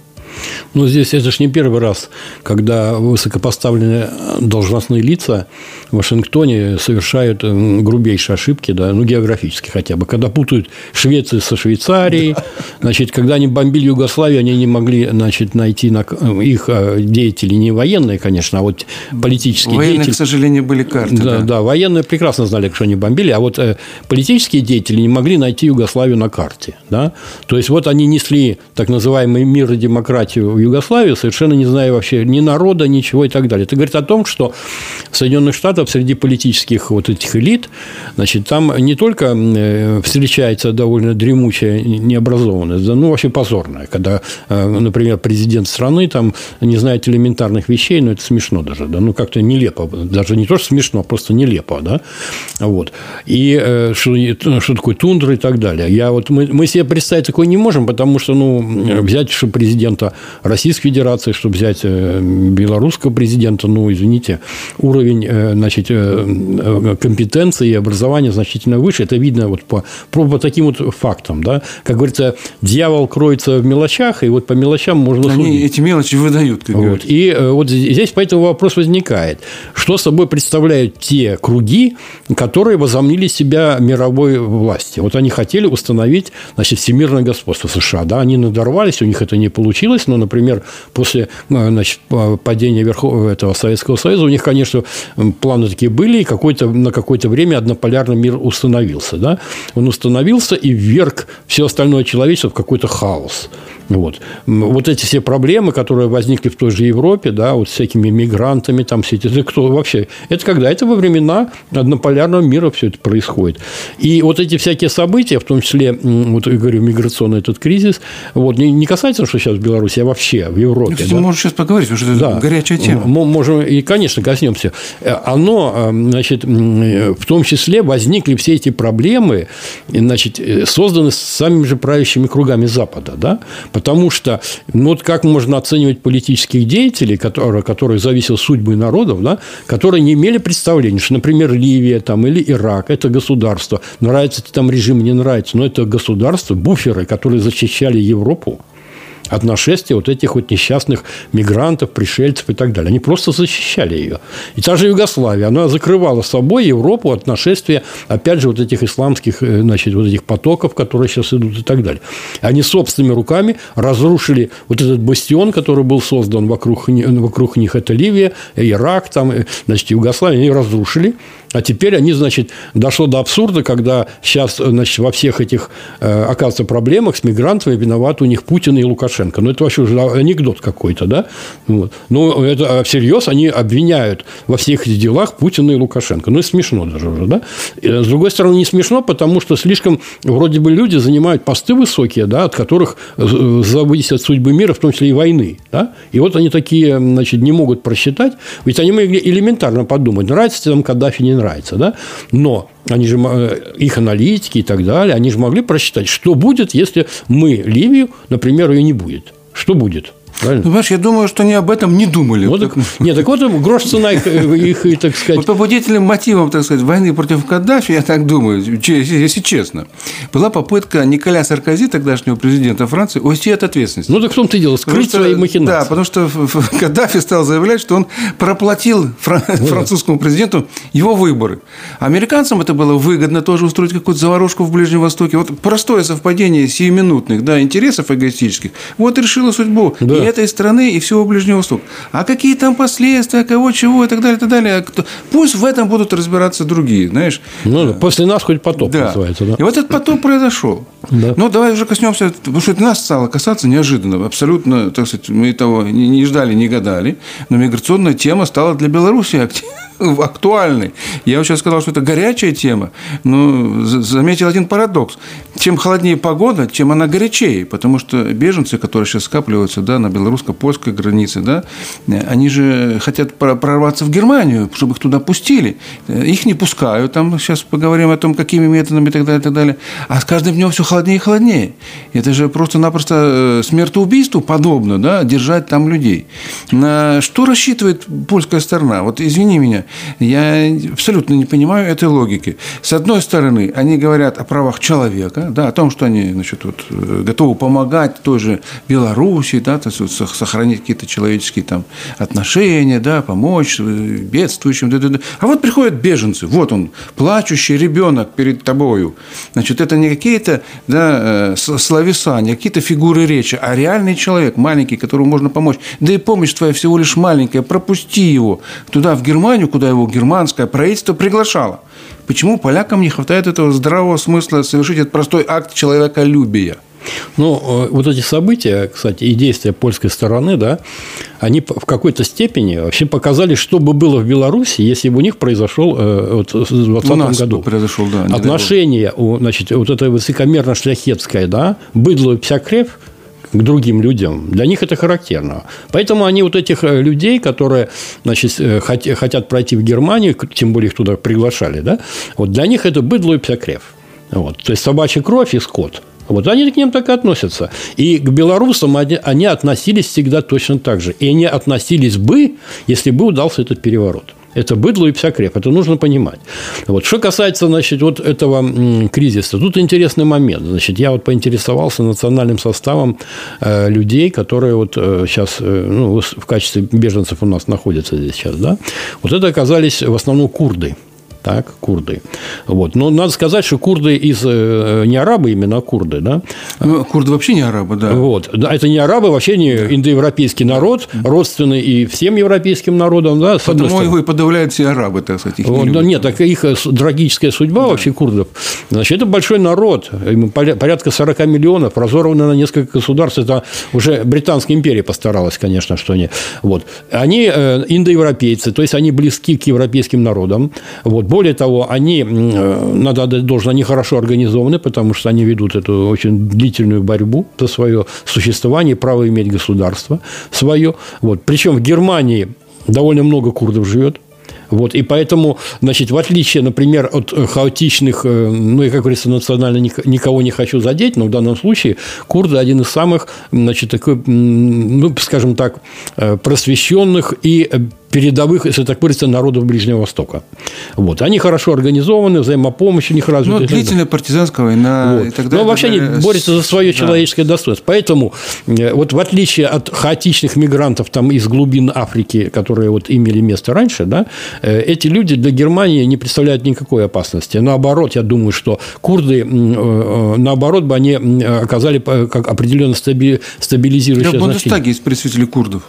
Ну, здесь это же не первый раз, когда высокопоставленные должностные лица в Вашингтоне совершают грубейшие ошибки, да, ну, географически хотя бы. Когда путают Швецию со Швейцарией, значит, когда они бомбили Югославию, они не могли, значит, найти на их а, деятелей, не военные, конечно, а вот политические военные, деятели. к сожалению, были карты. Да, да, да, военные прекрасно знали, что они бомбили, а вот э, политические деятели не могли найти Югославию на карте, да. То есть, вот они несли так называемый мир и демократию в Югославию, совершенно не зная вообще ни народа, ничего и так далее. Это говорит о том, что в Соединенных Штатах среди политических вот этих элит, значит, там не только э, встречается довольно дремучая необразованность. Это, ну, вообще позорное. Когда, э, например, президент страны там не знает элементарных вещей, ну, это смешно даже. Да? Ну, как-то нелепо. Даже не то, что смешно, а просто нелепо. Да? Вот. И э, что, что такое тундра и так далее. Я вот, мы, мы себе представить такое не можем, потому что ну, взять что президента Российской Федерации, чтобы взять э, белорусского президента, ну, извините, уровень значит, компетенции и образования значительно выше. Это видно вот по, по таким вот фактам. Да? Как говорится, дьявол кроется в мелочах, и вот по мелочам можно Они судить. эти мелочи выдают. Как вот. И э, вот здесь поэтому вопрос возникает. Что собой представляют те круги, которые возомнили себя мировой власти? Вот они хотели установить значит, всемирное господство США. Да? Они надорвались, у них это не получилось, но, например, после э, значит, падения верхов... этого Советского Союза у них, конечно, планы такие были, и какой-то, на какое-то время однополярный мир установился. Да? Он установился и вверг все остальное человечество в какой-то хаос. Вот. вот эти все проблемы, которые возникли в той же Европе, да, вот с всякими мигрантами, там все эти, это кто вообще? Это когда? Это во времена однополярного мира все это происходит. И вот эти всякие события, в том числе, вот я говорю, миграционный этот кризис, вот, не, не касается, что сейчас в Беларуси, а вообще в Европе. Кстати, да? можем сейчас поговорить, потому что это да. горячая тема. Можем, и, конечно, коснемся. Оно, э, значит, в том числе возникли все эти проблемы, значит, э, созданы самими же правящими кругами Запада, да, Потому что, ну, вот как можно оценивать политических деятелей, которые, которые зависят судьбы народов, да, которые не имели представления, что, например, Ливия там, или Ирак – это государство, нравится там режим, не нравится, но это государство, буферы, которые защищали Европу от нашествия вот этих вот несчастных мигрантов, пришельцев и так далее. Они просто защищали ее. И та же Югославия, она закрывала собой Европу от нашествия, опять же, вот этих исламских, э, значит, вот этих потоков, которые сейчас идут и так далее. Они собственными руками разрушили вот этот бастион, который был создан вокруг, вокруг них, это Ливия, Ирак, там, э, значит, Югославия, они разрушили, а теперь они, значит, дошло до абсурда, когда сейчас, значит, во всех этих, э, оказывается, проблемах с мигрантами виноваты у них Путин и Лукашенко. Ну, это вообще уже анекдот какой-то, да? Вот. Но это а всерьез они обвиняют во всех этих делах Путина и Лукашенко. Ну, это смешно даже уже, да? С другой стороны, не смешно, потому что слишком, вроде бы, люди занимают посты высокие, да, от которых зависят судьбы мира, в том числе и войны, да? И вот они такие, значит, не могут просчитать, ведь они могли элементарно подумать, нравится там Каддафи, не нравится, да? Но они же, э, их аналитики и так далее, они же могли просчитать, что будет, если мы Ливию, например, ее не будет. Что будет? Правильно? Ну, понимаешь, я думаю, что они об этом не думали. Вот, так, нет, так вот грош цена их, их, так сказать. Вот побудительным мотивом, так сказать, войны против Каддафи, я так думаю, если честно, была попытка Николя Саркози, тогдашнего президента Франции, уйти от ответственности. Ну, так в том-то и дело, скрыть что, свои махинации. Да, потому что Каддафи стал заявлять, что он проплатил французскому президенту его выборы. Американцам это было выгодно тоже устроить какую-то заварушку в Ближнем Востоке. Вот простое совпадение сиюминутных да, интересов эгоистических. Вот решило судьбу. Да. И этой страны и всего Ближнего Востока. А какие там последствия, кого, чего и так далее, и так далее. Пусть в этом будут разбираться другие, знаешь. Ну, после нас хоть потоп да. называется, да. И вот этот потоп произошел. Да. Но давай уже коснемся, потому что это нас стало касаться неожиданно. Абсолютно, так сказать, мы того не, не ждали, не гадали. Но миграционная тема стала для Беларуси активной актуальной. Я сейчас сказал, что это горячая тема, но заметил один парадокс. Чем холоднее погода, тем она горячее, потому что беженцы, которые сейчас скапливаются да, на белорусско-польской границе, да, они же хотят прорваться в Германию, чтобы их туда пустили. Их не пускают, там сейчас поговорим о том, какими методами и так далее, и так далее. А с каждым днем все холоднее и холоднее. Это же просто-напросто э, смертоубийству подобно, да, держать там людей. На что рассчитывает польская сторона? Вот извини меня, я абсолютно не понимаю этой логики. С одной стороны, они говорят о правах человека, да, о том, что они значит, вот, э, готовы помогать той же Беларуси, да, то есть, сохранить какие-то человеческие там, отношения, да, помочь э, бедствующим. Да, да, да. А вот приходят беженцы, вот он, плачущий ребенок перед тобою. Значит, это не какие-то да, э, словеса, не какие-то фигуры речи, а реальный человек, маленький, которому можно помочь. Да и помощь твоя всего лишь маленькая, пропусти его туда, в Германию, куда его германское правительство приглашало. Почему полякам не хватает этого здравого смысла совершить этот простой акт человеколюбия? Ну, вот эти события, кстати, и действия польской стороны, да, они в какой-то степени вообще показали, что бы было в Беларуси, если бы у них произошел вот, в 2020 году. произошел, да. Отношение, значит, вот это высокомерно-шляхетское, да, быдло и псякрев – к другим людям. Для них это характерно. Поэтому они вот этих э, людей, которые значит, э, хотят пройти в Германию, тем более их туда приглашали, да, вот для них это быдло и псякрев. Вот. То есть собачья кровь и скот. Вот они к ним так и относятся. И к белорусам они, они относились всегда точно так же. И они относились бы, если бы удался этот переворот. Это быдло и вся. Это нужно понимать. Вот. Что касается значит, вот этого кризиса, тут интересный момент. Значит, я вот поинтересовался национальным составом э, людей, которые вот э, сейчас э, ну, в качестве беженцев у нас находятся здесь сейчас. Да? Вот это оказались в основном курды так, курды. Вот. Но надо сказать, что курды из э, не арабы именно, курды, да? Ну, курды вообще не арабы, да. Вот. Да, это не арабы, вообще не да. индоевропейский народ, родственный и всем европейским народам, да, Потому его и подавляют все арабы, так сказать. Их не вот, нет, так их э, трагическая судьба да. вообще курдов. Значит, это большой народ, порядка 40 миллионов, разорваны на несколько государств. Это уже Британская империя постаралась, конечно, что они. Вот. Они э, индоевропейцы, то есть они близки к европейским народам. Вот более того, они, э, надо отдать должное, они хорошо организованы, потому что они ведут эту очень длительную борьбу за свое существование, право иметь государство свое. Вот. Причем в Германии довольно много курдов живет. Вот, и поэтому, значит, в отличие, например, от хаотичных, э, ну, я, как говорится, национально никого не хочу задеть, но в данном случае курды один из самых, значит, такой, ну, скажем так, э, просвещенных и передовых, если так выразиться, народов Ближнего Востока. Вот. Они хорошо организованы, взаимопомощь у них развита. Ну, длительная партизанская война вот. и так далее. Но вообще они борются за свое человеческое да. достоинство. Поэтому, э, вот в отличие от хаотичных мигрантов там из глубин Африки, которые вот имели место раньше, да, э, эти люди для Германии не представляют никакой опасности. Наоборот, я думаю, что курды, э, наоборот, бы они оказали как определенно стабилизирующее да, в Бундестаге есть представители курдов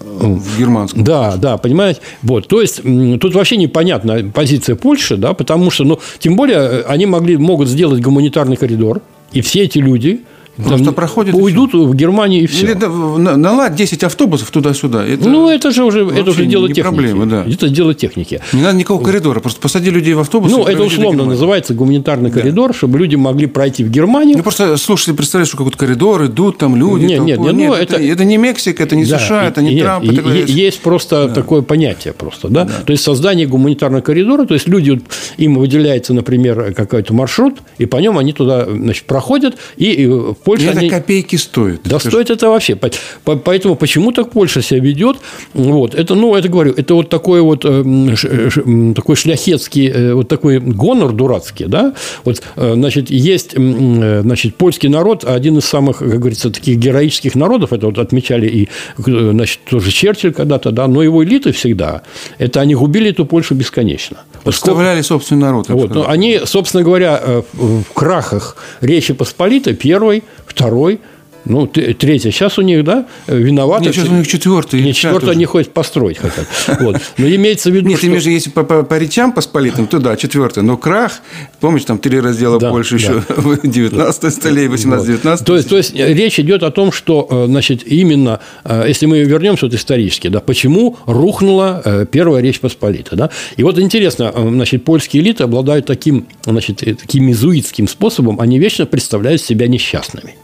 в германском. Да, да, понимаете? Вот, то есть, тут вообще непонятна позиция Польши, да, потому что, ну, тем более, э, они могли, могут сделать гуманитарный коридор, и все эти люди, Просто проходит уйдут в Германию и все. Или наладь 10 автобусов туда-сюда. Это ну, это же уже это уже дело техники. Проблема, да. Это дело техники. Не надо никакого коридора, просто посади людей в автобус. Ну, это условно называется гуманитарный да. коридор, чтобы люди могли пройти в Германию. Ну, просто слушайте, представляешь, что какой-то коридор, идут там люди. Нет, нет, нет, ну, это, это, не Мексика, это не да, США, это не нет, Трамп. Это есть просто да. такое понятие просто, да? да? То есть создание гуманитарного коридора, то есть люди, им выделяется, например, какой-то маршрут, и по нем они туда значит, проходят, и в Польше они копейки стоит. Да стоит это вообще. Поэтому почему так Польша себя ведет? Вот. Это, ну, это говорю, это вот такой вот э, такой шляхетский, э, вот такой гонор дурацкий, да? Вот, э, значит, есть, значит, польский народ, один из самых, как говорится, таких героических народов, это вот отмечали и, значит, тоже Черчилль когда-то, да, но его элиты всегда, это они губили эту Польшу бесконечно. Подставляли собственный народ. Вот, но они, собственно говоря, в крахах Речи Посполитой, первой, второй – ну, третья. Сейчас у них, да, виноваты. Нет, сейчас у них четвертый. Нет, четвертый они хотят построить хотят. Вот. Но имеется в виду, Нет, что... имеешь, если по, по, по речам посполитым, то да, четвертый. Но крах, помнишь, там три раздела да, больше да. еще в 19 да. столетии, 18-19. Вот. То, есть, то есть, речь идет о том, что, э, значит, именно, э, если мы вернемся вот исторически, да, почему рухнула э, первая Речь Посполита, да? И вот интересно, значит, польские элиты обладают таким, значит, таким изуитским способом, они вечно представляют себя несчастными.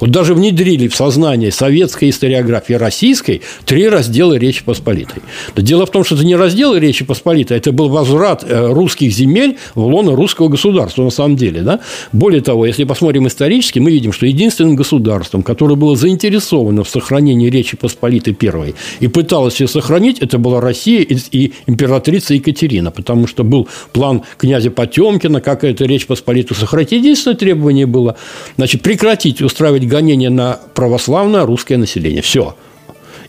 Вот даже внедрили в сознание советской историографии российской три раздела Речи Посполитой. Но дело в том, что это не разделы Речи Посполитой, это был возврат э, русских земель в лоно русского государства на самом деле. Да? Более того, если посмотрим исторически, мы видим, что единственным государством, которое было заинтересовано в сохранении Речи Посполитой первой и пыталось ее сохранить, это была Россия и императрица Екатерина, потому что был план князя Потемкина, как эту Речь Посполитую сохранить. Единственное требование было значит, прекратить устраивать устраивать гонения на православное русское население. Все.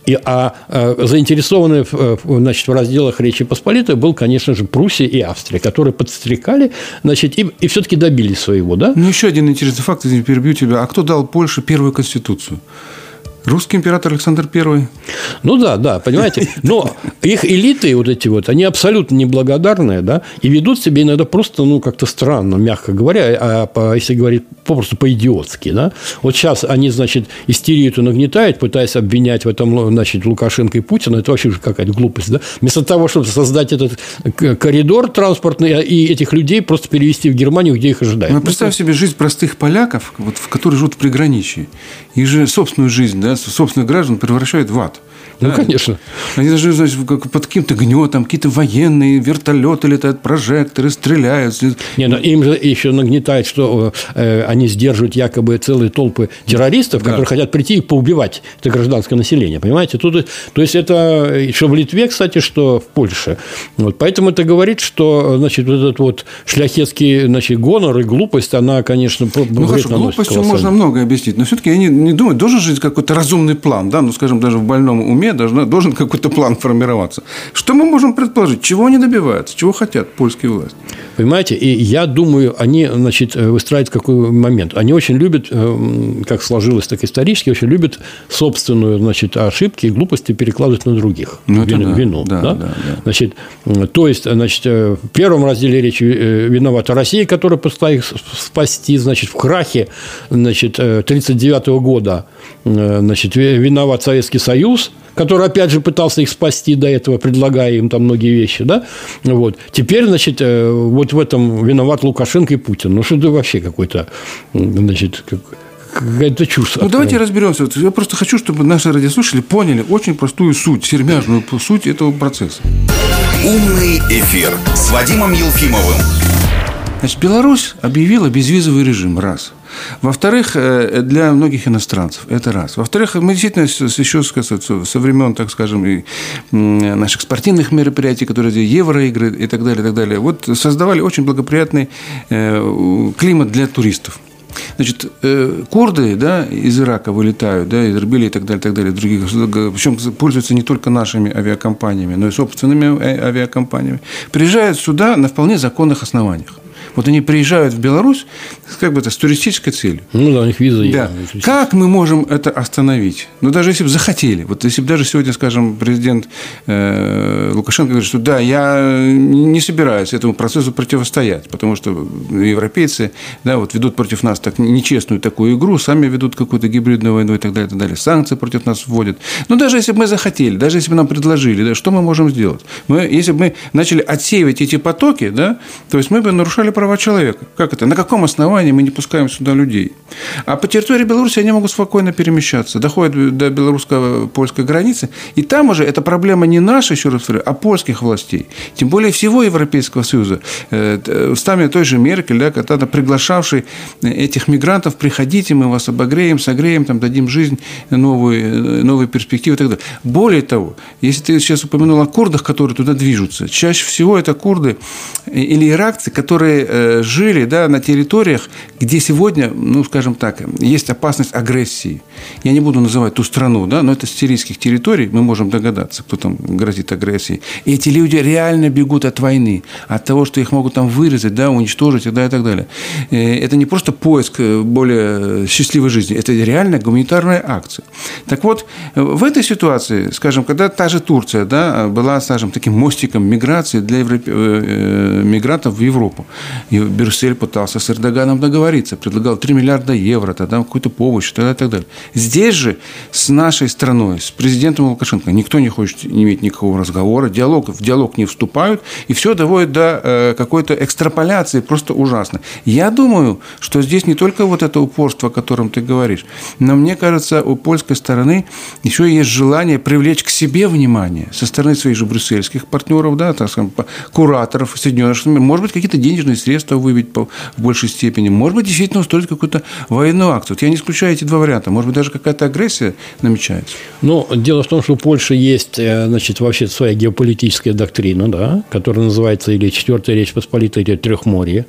И, а, а заинтересованные в, значит, в разделах Речи Посполитой был, конечно же, Пруссия и Австрия, которые подстрекали значит, и, и все-таки добились своего. Да? Ну, еще один интересный факт, извини, перебью тебя. А кто дал Польше первую конституцию? Русский император Александр I. Ну да, да, понимаете. Но их элиты вот эти вот, они абсолютно неблагодарные, да, и ведут себя иногда просто, ну, как-то странно, мягко говоря, а по, если говорить попросту по-идиотски, да. Вот сейчас они, значит, истерию эту нагнетают, пытаясь обвинять в этом, значит, Лукашенко и Путина. Это вообще какая-то глупость, да. Вместо того, чтобы создать этот коридор транспортный и этих людей просто перевести в Германию, где их ожидают. Ну, представь себе жизнь простых поляков, вот, в которые живут в приграничье. Их же собственную жизнь, да, собственных граждан превращают в ад. Ну, да. конечно. Они даже значит, под каким-то гнетом, какие-то военные, вертолеты летают, прожекторы стреляют. Не, но им же еще нагнетает, что э, они сдерживают якобы целые толпы террористов, да. которые хотят прийти и поубивать это гражданское население. Понимаете? Тут, то есть, это что в Литве, кстати, что в Польше. Вот, поэтому это говорит, что значит, вот этот вот шляхетский значит, гонор и глупость, она, конечно, Ну, хорошо, глупостью можно многое объяснить. Но все-таки я не, не думаю, должен жить какой-то разумный план, да, ну, скажем, даже в больном уме должна, должен какой-то план формироваться. Что мы можем предположить? Чего они добиваются? Чего хотят польские власти? Понимаете? И я думаю, они значит, выстраивают какой момент. Они очень любят, э, как сложилось так исторически, очень любят собственную значит, ошибки и глупости перекладывать на других. Ну, вину. Да. вину да, да? Да, да. Значит, то есть, значит, э, в первом разделе речи э, виновата Россия, которая пыталась их спасти. Значит, в крахе значит, 1939 года значит, виноват Советский Союз – который, опять же, пытался их спасти до этого, предлагая им там многие вещи, да, вот. Теперь, значит, э, вот в этом виноват Лукашенко и Путин. Ну, что это вообще какой-то, значит, как, какая-то чушь. Ну, давайте разберемся. Я просто хочу, чтобы наши радиослушатели поняли очень простую суть, сермяжную суть этого процесса. Умный эфир с Вадимом Елфимовым. Значит, Беларусь объявила безвизовый режим. Раз. Во-вторых, э, для многих иностранцев. Это раз. Во-вторых, мы действительно еще со времен, так скажем, и наших спортивных мероприятий, которые евроигры и так далее, и так далее, вот создавали очень благоприятный э, климат для туристов. Значит, э, курды да, из Ирака вылетают, да, из Ирбили и так далее, так далее, других причем пользуются не только нашими авиакомпаниями, но и собственными авиакомпаниями, приезжают сюда на вполне законных основаниях. Вот они приезжают в Беларусь как бы это с туристической целью. Ну да, у них виза да. есть. Как мы можем это остановить? Ну, даже если бы захотели. Вот если бы даже сегодня, скажем, президент э, Лукашенко говорит, что да, я не собираюсь этому процессу противостоять, потому что европейцы да, вот ведут против нас так нечестную такую игру, сами ведут какую-то гибридную войну и так далее, и так далее. Санкции против нас вводят. Но даже если бы мы захотели, даже если бы нам предложили, да, что мы можем сделать? Мы, если бы мы начали отсеивать эти потоки, да, то есть мы бы нарушали права права человека. Как это? На каком основании мы не пускаем сюда людей? А по территории Беларуси они могут спокойно перемещаться, доходят до белорусско-польской границы, и там уже эта проблема не наша, еще раз говорю, а польских властей. Тем более всего Европейского Союза. Э, устами той же Меркель, да, когда приглашавший этих мигрантов, приходите, мы вас обогреем, согреем, там, дадим жизнь, новые, новые перспективы и так далее. Более того, если ты сейчас упомянул о курдах, которые туда движутся, чаще всего это курды или иракцы, которые э, Э, жили да, на территориях, где сегодня, ну, скажем так, есть опасность агрессии. Я не буду называть ту страну, да, но это с сирийских территорий, мы можем догадаться, кто там грозит агрессией. И эти люди реально бегут от войны, от того, что их могут там вырезать, да, уничтожить да, и так далее. Э, это не просто поиск э, более счастливой жизни, это реально гуманитарная акция. Так вот, в этой ситуации, скажем, когда та же Турция да, была, скажем, таким мостиком миграции для европе... мигрантов в Европу, и Брюссель пытался с Эрдоганом договориться, предлагал 3 миллиарда евро, тогда какую-то помощь, тогда и так далее. Здесь же с нашей страной, с президентом Лукашенко, никто не хочет иметь никакого разговора, диалог, в диалог не вступают, и все доводит до э, какой-то экстраполяции, просто ужасно. Я думаю, что здесь не только вот это упорство, о котором ты говоришь, но мне кажется, у польской стороны еще есть желание привлечь к себе внимание со стороны своих же брюссельских партнеров, да, так скажем, кураторов Соединенных Штатов, может быть, какие-то денежные средства средства выбить в большей степени. Может быть, действительно устроить какую-то военную акцию. Вот я не исключаю эти два варианта. Может быть, даже какая-то агрессия намечается. Ну, дело в том, что у Польши есть, э, значит, вообще своя геополитическая доктрина, да, которая называется или Четвертая Речь Посполитая, или Трехморье.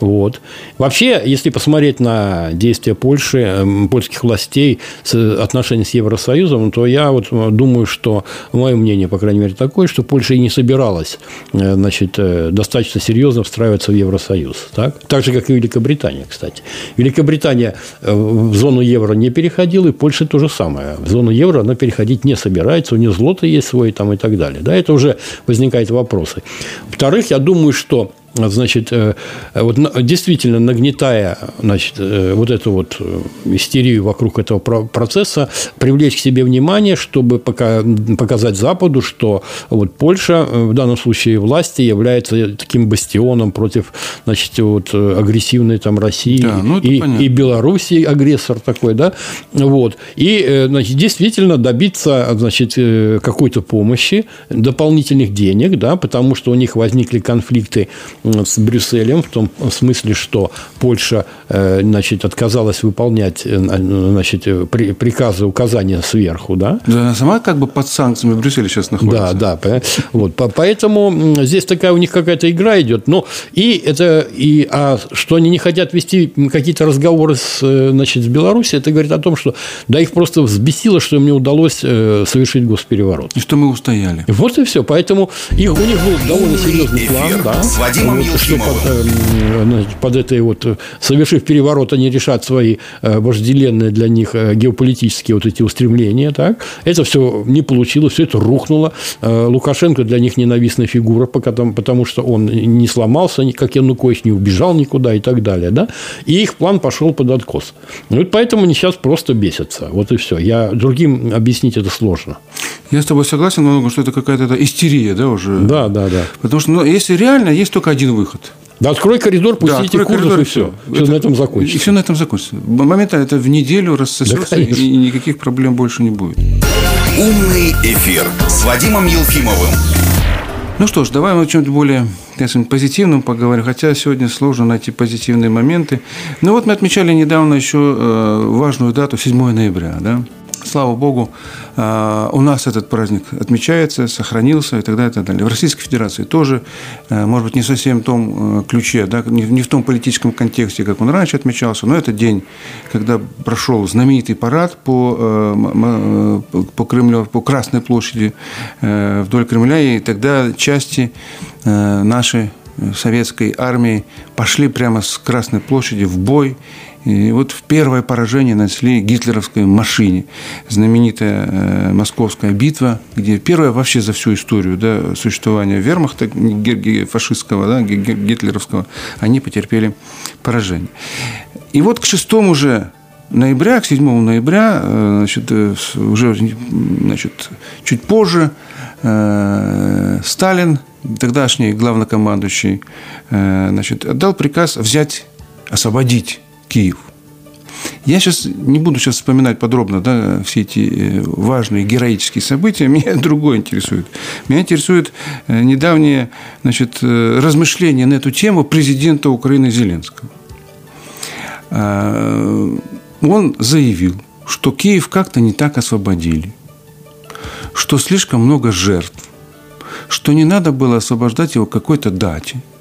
Вот. Вообще, если посмотреть на действия Польши, эм, польских властей, отношения с Евросоюзом, то я вот э, думаю, что мое мнение, по крайней мере, такое, что Польша и не собиралась э, значит, э, достаточно серьезно встраиваться в Евросоюз. Так? так же, как и Великобритания, кстати. Великобритания в зону евро не переходила, и Польша то же самое. В зону евро она переходить не собирается, у нее злото есть свой там и так далее. Да, это уже возникают вопросы. Во-вторых, я думаю, что значит, э, вот действительно нагнетая, значит, э, вот эту вот э, истерию вокруг этого процесса, привлечь к себе внимание, чтобы показать Западу, что вот Польша, в данном случае власти, является таким бастионом против, значит, вот агрессивной там России да, ну, и, и Белоруссии, агрессор такой, да, вот. И, значит, действительно добиться, значит, какой-то помощи, дополнительных денег, да, потому что у них возникли конфликты с Брюсселем в том смысле, что Польша э, значит, отказалась выполнять э, значит, приказы, указания сверху. Да? да, она сама как бы под санкциями Брюсселя сейчас находится. Да, да. Вот, поэтому здесь такая у них какая-то игра идет. Ну, и это, и, а что они не хотят вести какие-то разговоры с, э, значит, с Беларусью, это говорит о том, что да, их просто взбесило, что им не удалось совершить госпереворот. И что мы устояли. Вот и все. Поэтому их, у них был довольно серьезный план. Да, с Вадимом что под, э, под этой вот, э, совершив переворот, они решат свои э, вожделенные для них геополитические вот эти устремления. Так? Это все не получилось, все это рухнуло. Лукашенко для них ненавистная фигура, потому что он не сломался, как Янукович, не убежал никуда и так далее. Да? И их план пошел под откос. Ну, вот поэтому они сейчас просто бесятся. Вот и все. Я другим объяснить это сложно. Я с тобой согласен, что это какая-то истерия, да, уже? Да, да, да. Потому что, ну, если реально, есть только один выход. Да, открой коридор, пустите да, курсов, и все. Все это, на этом закончится. И все на этом закончится. Моментально это в неделю рассосется, да, и никаких проблем больше не будет. Умный эфир с Вадимом Елфимовым. Ну что ж, давай мы о чем-то более конечно, позитивном поговорим, хотя сегодня сложно найти позитивные моменты. Ну вот мы отмечали недавно еще э, важную дату, 7 ноября, да? Слава Богу, а, у нас этот праздник отмечается, сохранился и так далее, и так далее. В Российской Федерации тоже, э, может быть, не совсем в том э, ключе, да, не в том политическом контексте, как он раньше отмечался, но это день, когда прошел знаменитый парад по, э, по, Кремлю, по Красной площади вдоль Кремля, и тогда части нашей советской армии пошли прямо с Красной площади в бой и вот в первое поражение нанесли гитлеровской машине. Знаменитая э, московская битва, где первая вообще за всю историю да, существования вермахта фашистского, да, гитлеровского, они потерпели поражение. И вот к 6 уже ноября, к 7 ноября, э, значит, э, уже значит, чуть позже, Сталин, тогдашний главнокомандующий, значит, отдал приказ взять, освободить Киев. Я сейчас не буду сейчас вспоминать подробно да, все эти э, важные героические события. Меня другое интересует. Меня интересует э, недавнее значит, э, размышление на эту тему президента Украины Зеленского. А, он заявил, что Киев как-то не так освободили, что слишком много жертв, что не надо было освобождать его какой-то дате –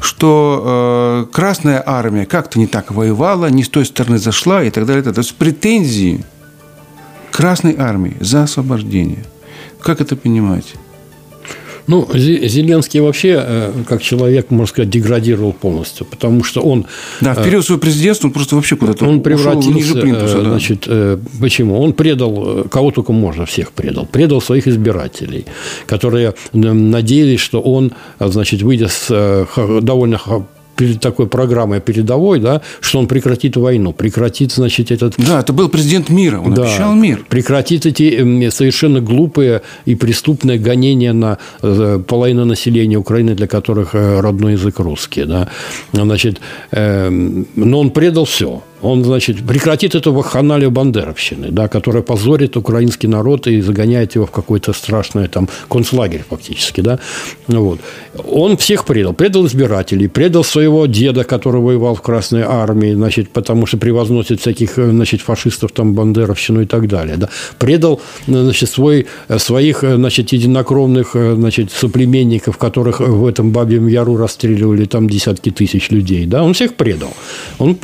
что э, Красная Армия как-то не так воевала, не с той стороны зашла и так далее. То есть претензии Красной Армии за освобождение. Как это понимать? Ну, Зеленский вообще, э, как человек, можно сказать, деградировал полностью, потому что он... Да, в э, период своего президентства он просто вообще куда-то Он превратился... ниже плинтуса, да. Значит, э, почему? Он предал, кого только можно, всех предал. Предал своих избирателей, которые надеялись, что он, значит, выйдя с довольно перед такой программой передовой, да, что он прекратит войну, прекратит, значит, этот... Да, это был президент мира, он да, обещал мир. Прекратит эти совершенно глупые и преступные гонения на э, половину населения Украины, для которых э, родной язык русский, да. Значит, э, но он предал все Он, значит, прекратит эту вахханалию бандеровщины, да, которая позорит украинский народ и загоняет его в какой-то страшный там концлагерь фактически. Да? Вот. Он всех предал. Предал избирателей, предал своего деда, который воевал в Красной армии, значит, потому что превозносит всяких значит, фашистов, там, бандеровщину и так далее. Да? Предал значит, свой, своих значит, единокровных значит, соплеменников, которых в этом Бабьем Яру расстреливали там десятки тысяч людей. Да? Он всех предал. Он,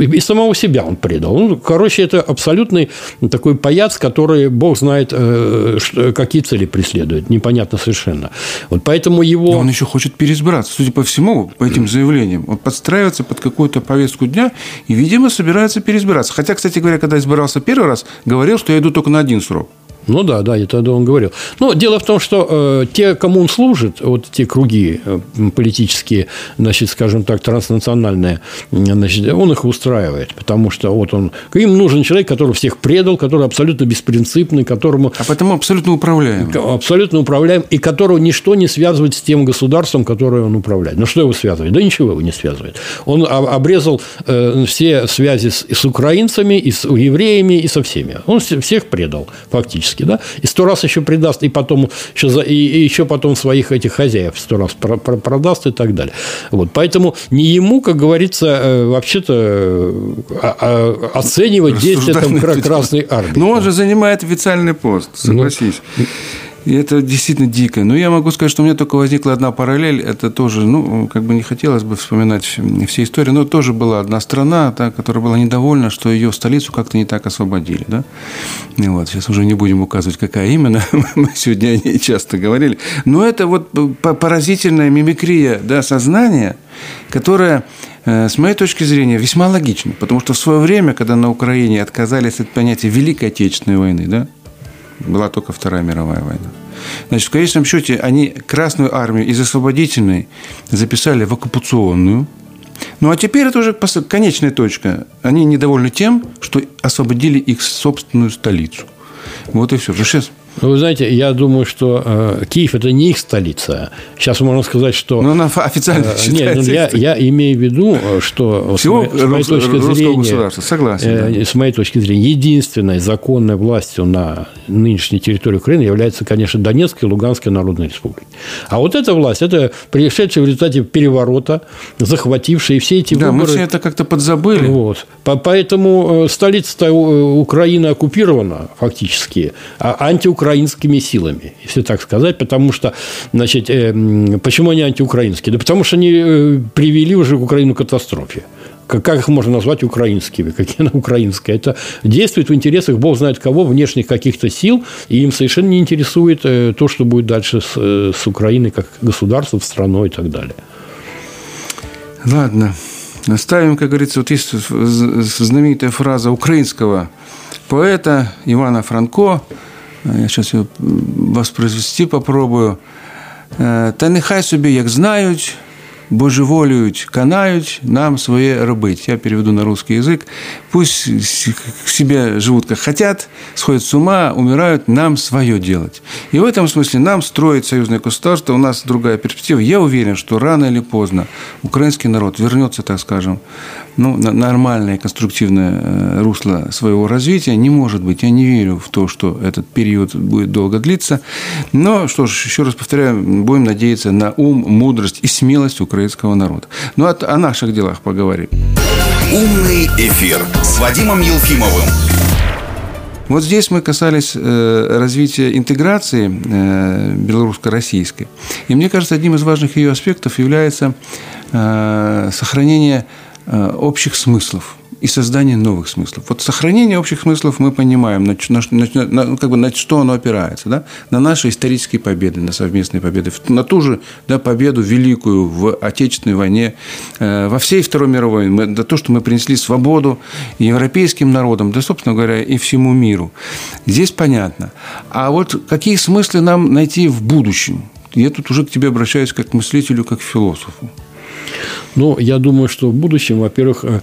и самого себя он предал. Он, короче, это абсолютный такой паяц, который, бог знает, э, какие цели преследует. Непонятно совершенно. Вот поэтому его... И он еще хочет переизбраться. Судя по всему, по этим заявлениям, он подстраивается под какую-то повестку дня и, видимо, собирается переизбираться. Хотя, кстати говоря, когда избирался первый раз, говорил, что я иду только на один срок. Ну да, да, это он говорил. Но дело в том, что э, те, кому он служит, вот те круги э, политические, значит, скажем так, транснациональные, значит, он их устраивает, потому что вот он, им нужен человек, который всех предал, который абсолютно беспринципный, которому... А потому абсолютно управляем. Абсолютно управляем, и которого ничто не связывает с тем государством, которое он управляет. Ну, что его связывает? Да ничего его не связывает. Он обрезал э, все связи с, с украинцами, и с евреями, и со всеми. Он всех предал, фактически фактически, да, и сто раз еще придаст, и потом еще, за, и, и еще потом своих этих хозяев сто раз про, про, продаст и так далее. Вот, поэтому не ему, как говорится, э, вообще-то а, а, оценивать действия там Красной Армии. Но он же занимает официальный пост, согласись. Ну, и это действительно дико. Но я могу сказать, что у меня только возникла одна параллель. Это тоже, ну, как бы не хотелось бы вспоминать все истории, но тоже была одна страна, та, которая была недовольна, что ее столицу как-то не так освободили. Да? И вот, сейчас уже не будем указывать, какая именно. Мы сегодня о ней часто говорили. Но это вот поразительная мимикрия да, сознания, которая э, с моей точки зрения, весьма логична. Потому что в свое время, когда на Украине отказались от понятия Великой Отечественной войны, да, была только Вторая мировая война. Значит, в конечном счете они Красную армию из освободительной записали в оккупационную. Ну, а теперь это уже конечная точка. Они недовольны тем, что освободили их собственную столицу. Вот и все. Потому сейчас ну, вы знаете, я думаю, что э, Киев – это не их столица. Сейчас можно сказать, что… Но она официально э, Нет, ну, я, я имею в виду, что Всего с, моей, с моей точки зрения… Согласен. Э, да. С моей точки зрения, единственной законной властью на нынешней территории Украины является, конечно, Донецкая и Луганская народная республика. А вот эта власть – это пришедшая в результате переворота, захватившая все эти да, выборы. Да, мы все это как-то подзабыли. Вот. Поэтому э, столица э, Украины оккупирована фактически, а антиукраинская антиукраинскими силами, если так сказать, потому что, значит, э, почему они антиукраинские? Да потому что они э, привели уже Украину к катастрофе. Как, их можно назвать украинскими? Какие она украинская? Это действует в интересах, бог знает кого, внешних каких-то сил, и им совершенно не интересует э, то, что будет дальше с, с Украиной как государством, страной и так далее. Ладно. Оставим, как говорится, вот есть знаменитая фраза украинского поэта Ивана Франко – я сейчас ее воспроизвести попробую. Та нехай собі, як знають, божеволюють, канають, нам своє робить. Я переведу на русский язык. Пусть себе живут как хотят, сходят с ума, умирают, нам свое делать. И в этом смысле нам строить союзное государство, у нас другая перспектива. Я уверен, что рано или поздно украинский народ вернется, так скажем, ну, нормальное конструктивное э, русло своего развития. Не может быть. Я не верю в то, что этот период будет долго длиться. Но, что ж, еще раз повторяю, будем надеяться на ум, мудрость и смелость украинского народа. Ну, о, о наших делах поговорим. Умный эфир с Вадимом Елфимовым. Вот здесь мы касались э, развития интеграции э, белорусско-российской. И мне кажется, одним из важных ее аспектов является сохранение общих смыслов и создание новых смыслов. Вот сохранение общих смыслов мы понимаем, на, на, на, как бы на что оно опирается. Да? На наши исторические победы, на совместные победы, на ту же да, победу великую в Отечественной войне, э, во всей Второй мировой, мы, на то, что мы принесли свободу европейским народам, да, собственно говоря, и всему миру. Здесь понятно. А вот какие смыслы нам найти в будущем? Я тут уже к тебе обращаюсь как к мыслителю, как к философу. Ну, я думаю, что в будущем, во-первых, э,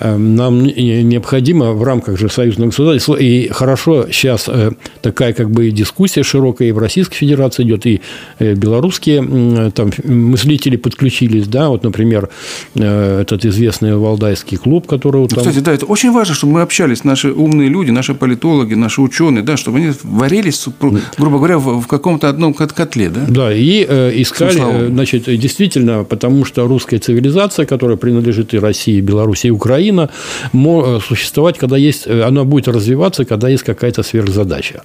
нам необходимо в рамках же союзного государства, и хорошо сейчас э, такая как бы дискуссия широкая и в Российской Федерации идет, и белорусские там мыслители подключились, да, вот, например, этот известный Валдайский клуб, который... Вот, ну, там... Кстати, да, это очень важно, чтобы мы общались, наши умные люди, наши политологи, наши ученые, да, чтобы они варились, грубо говоря, в каком-то одном котле, да? Да, и искали, значит, действительно, потому что русская цивилизация, которая принадлежит и России, и Беларуси, и Украина, может существовать, когда есть, она будет развиваться, когда есть какая-то сверхзадача.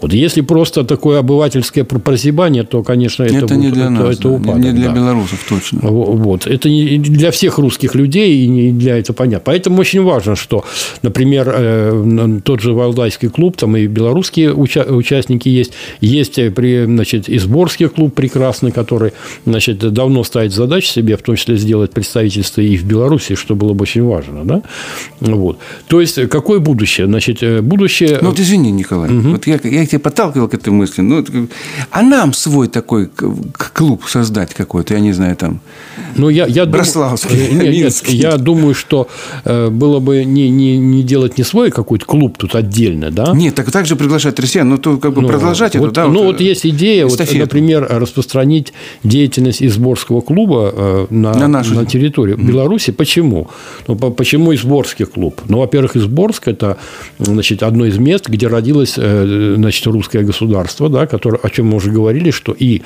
Вот если просто такое обывательское прозябание, то, конечно, это, это будет, не для нас, это, это да, упадок. Не для да. белорусов точно. Вот. Это не для всех русских людей, и не для этого понятно. Поэтому очень важно, что, например, э, тот же Валдайский клуб, там и белорусские уча- участники есть, есть э, при, значит, и Сборский клуб прекрасный, который значит, давно ставит задачу себе, в том числе сделать представительство и в Беларуси, что было бы очень важно. Да? Вот. То есть, какое будущее? Значит, э, будущее... Ну, вот извини, Николай, угу. вот я, я тебя подталкивал к этой мысли. Ну, а нам свой такой клуб создать какой-то, я не знаю, там... Ну, я, я Брославский, дум... нет, нет, я думаю, что э, было бы не, не, не делать не свой какой-то клуб тут отдельно, да? Нет, так также приглашать россиян, но то как бы ну, продолжать вот, это, да? Ну, вот, вот есть идея, вот, например, распространить деятельность изборского клуба э, на, на, нашу... на территорию. Беларуси. Почему? Ну, почему Изборский клуб? Ну, во-первых, Изборск – это значит, одно из мест, где родилось э, значит, русское государство, да, которое, о чем мы уже говорили, что и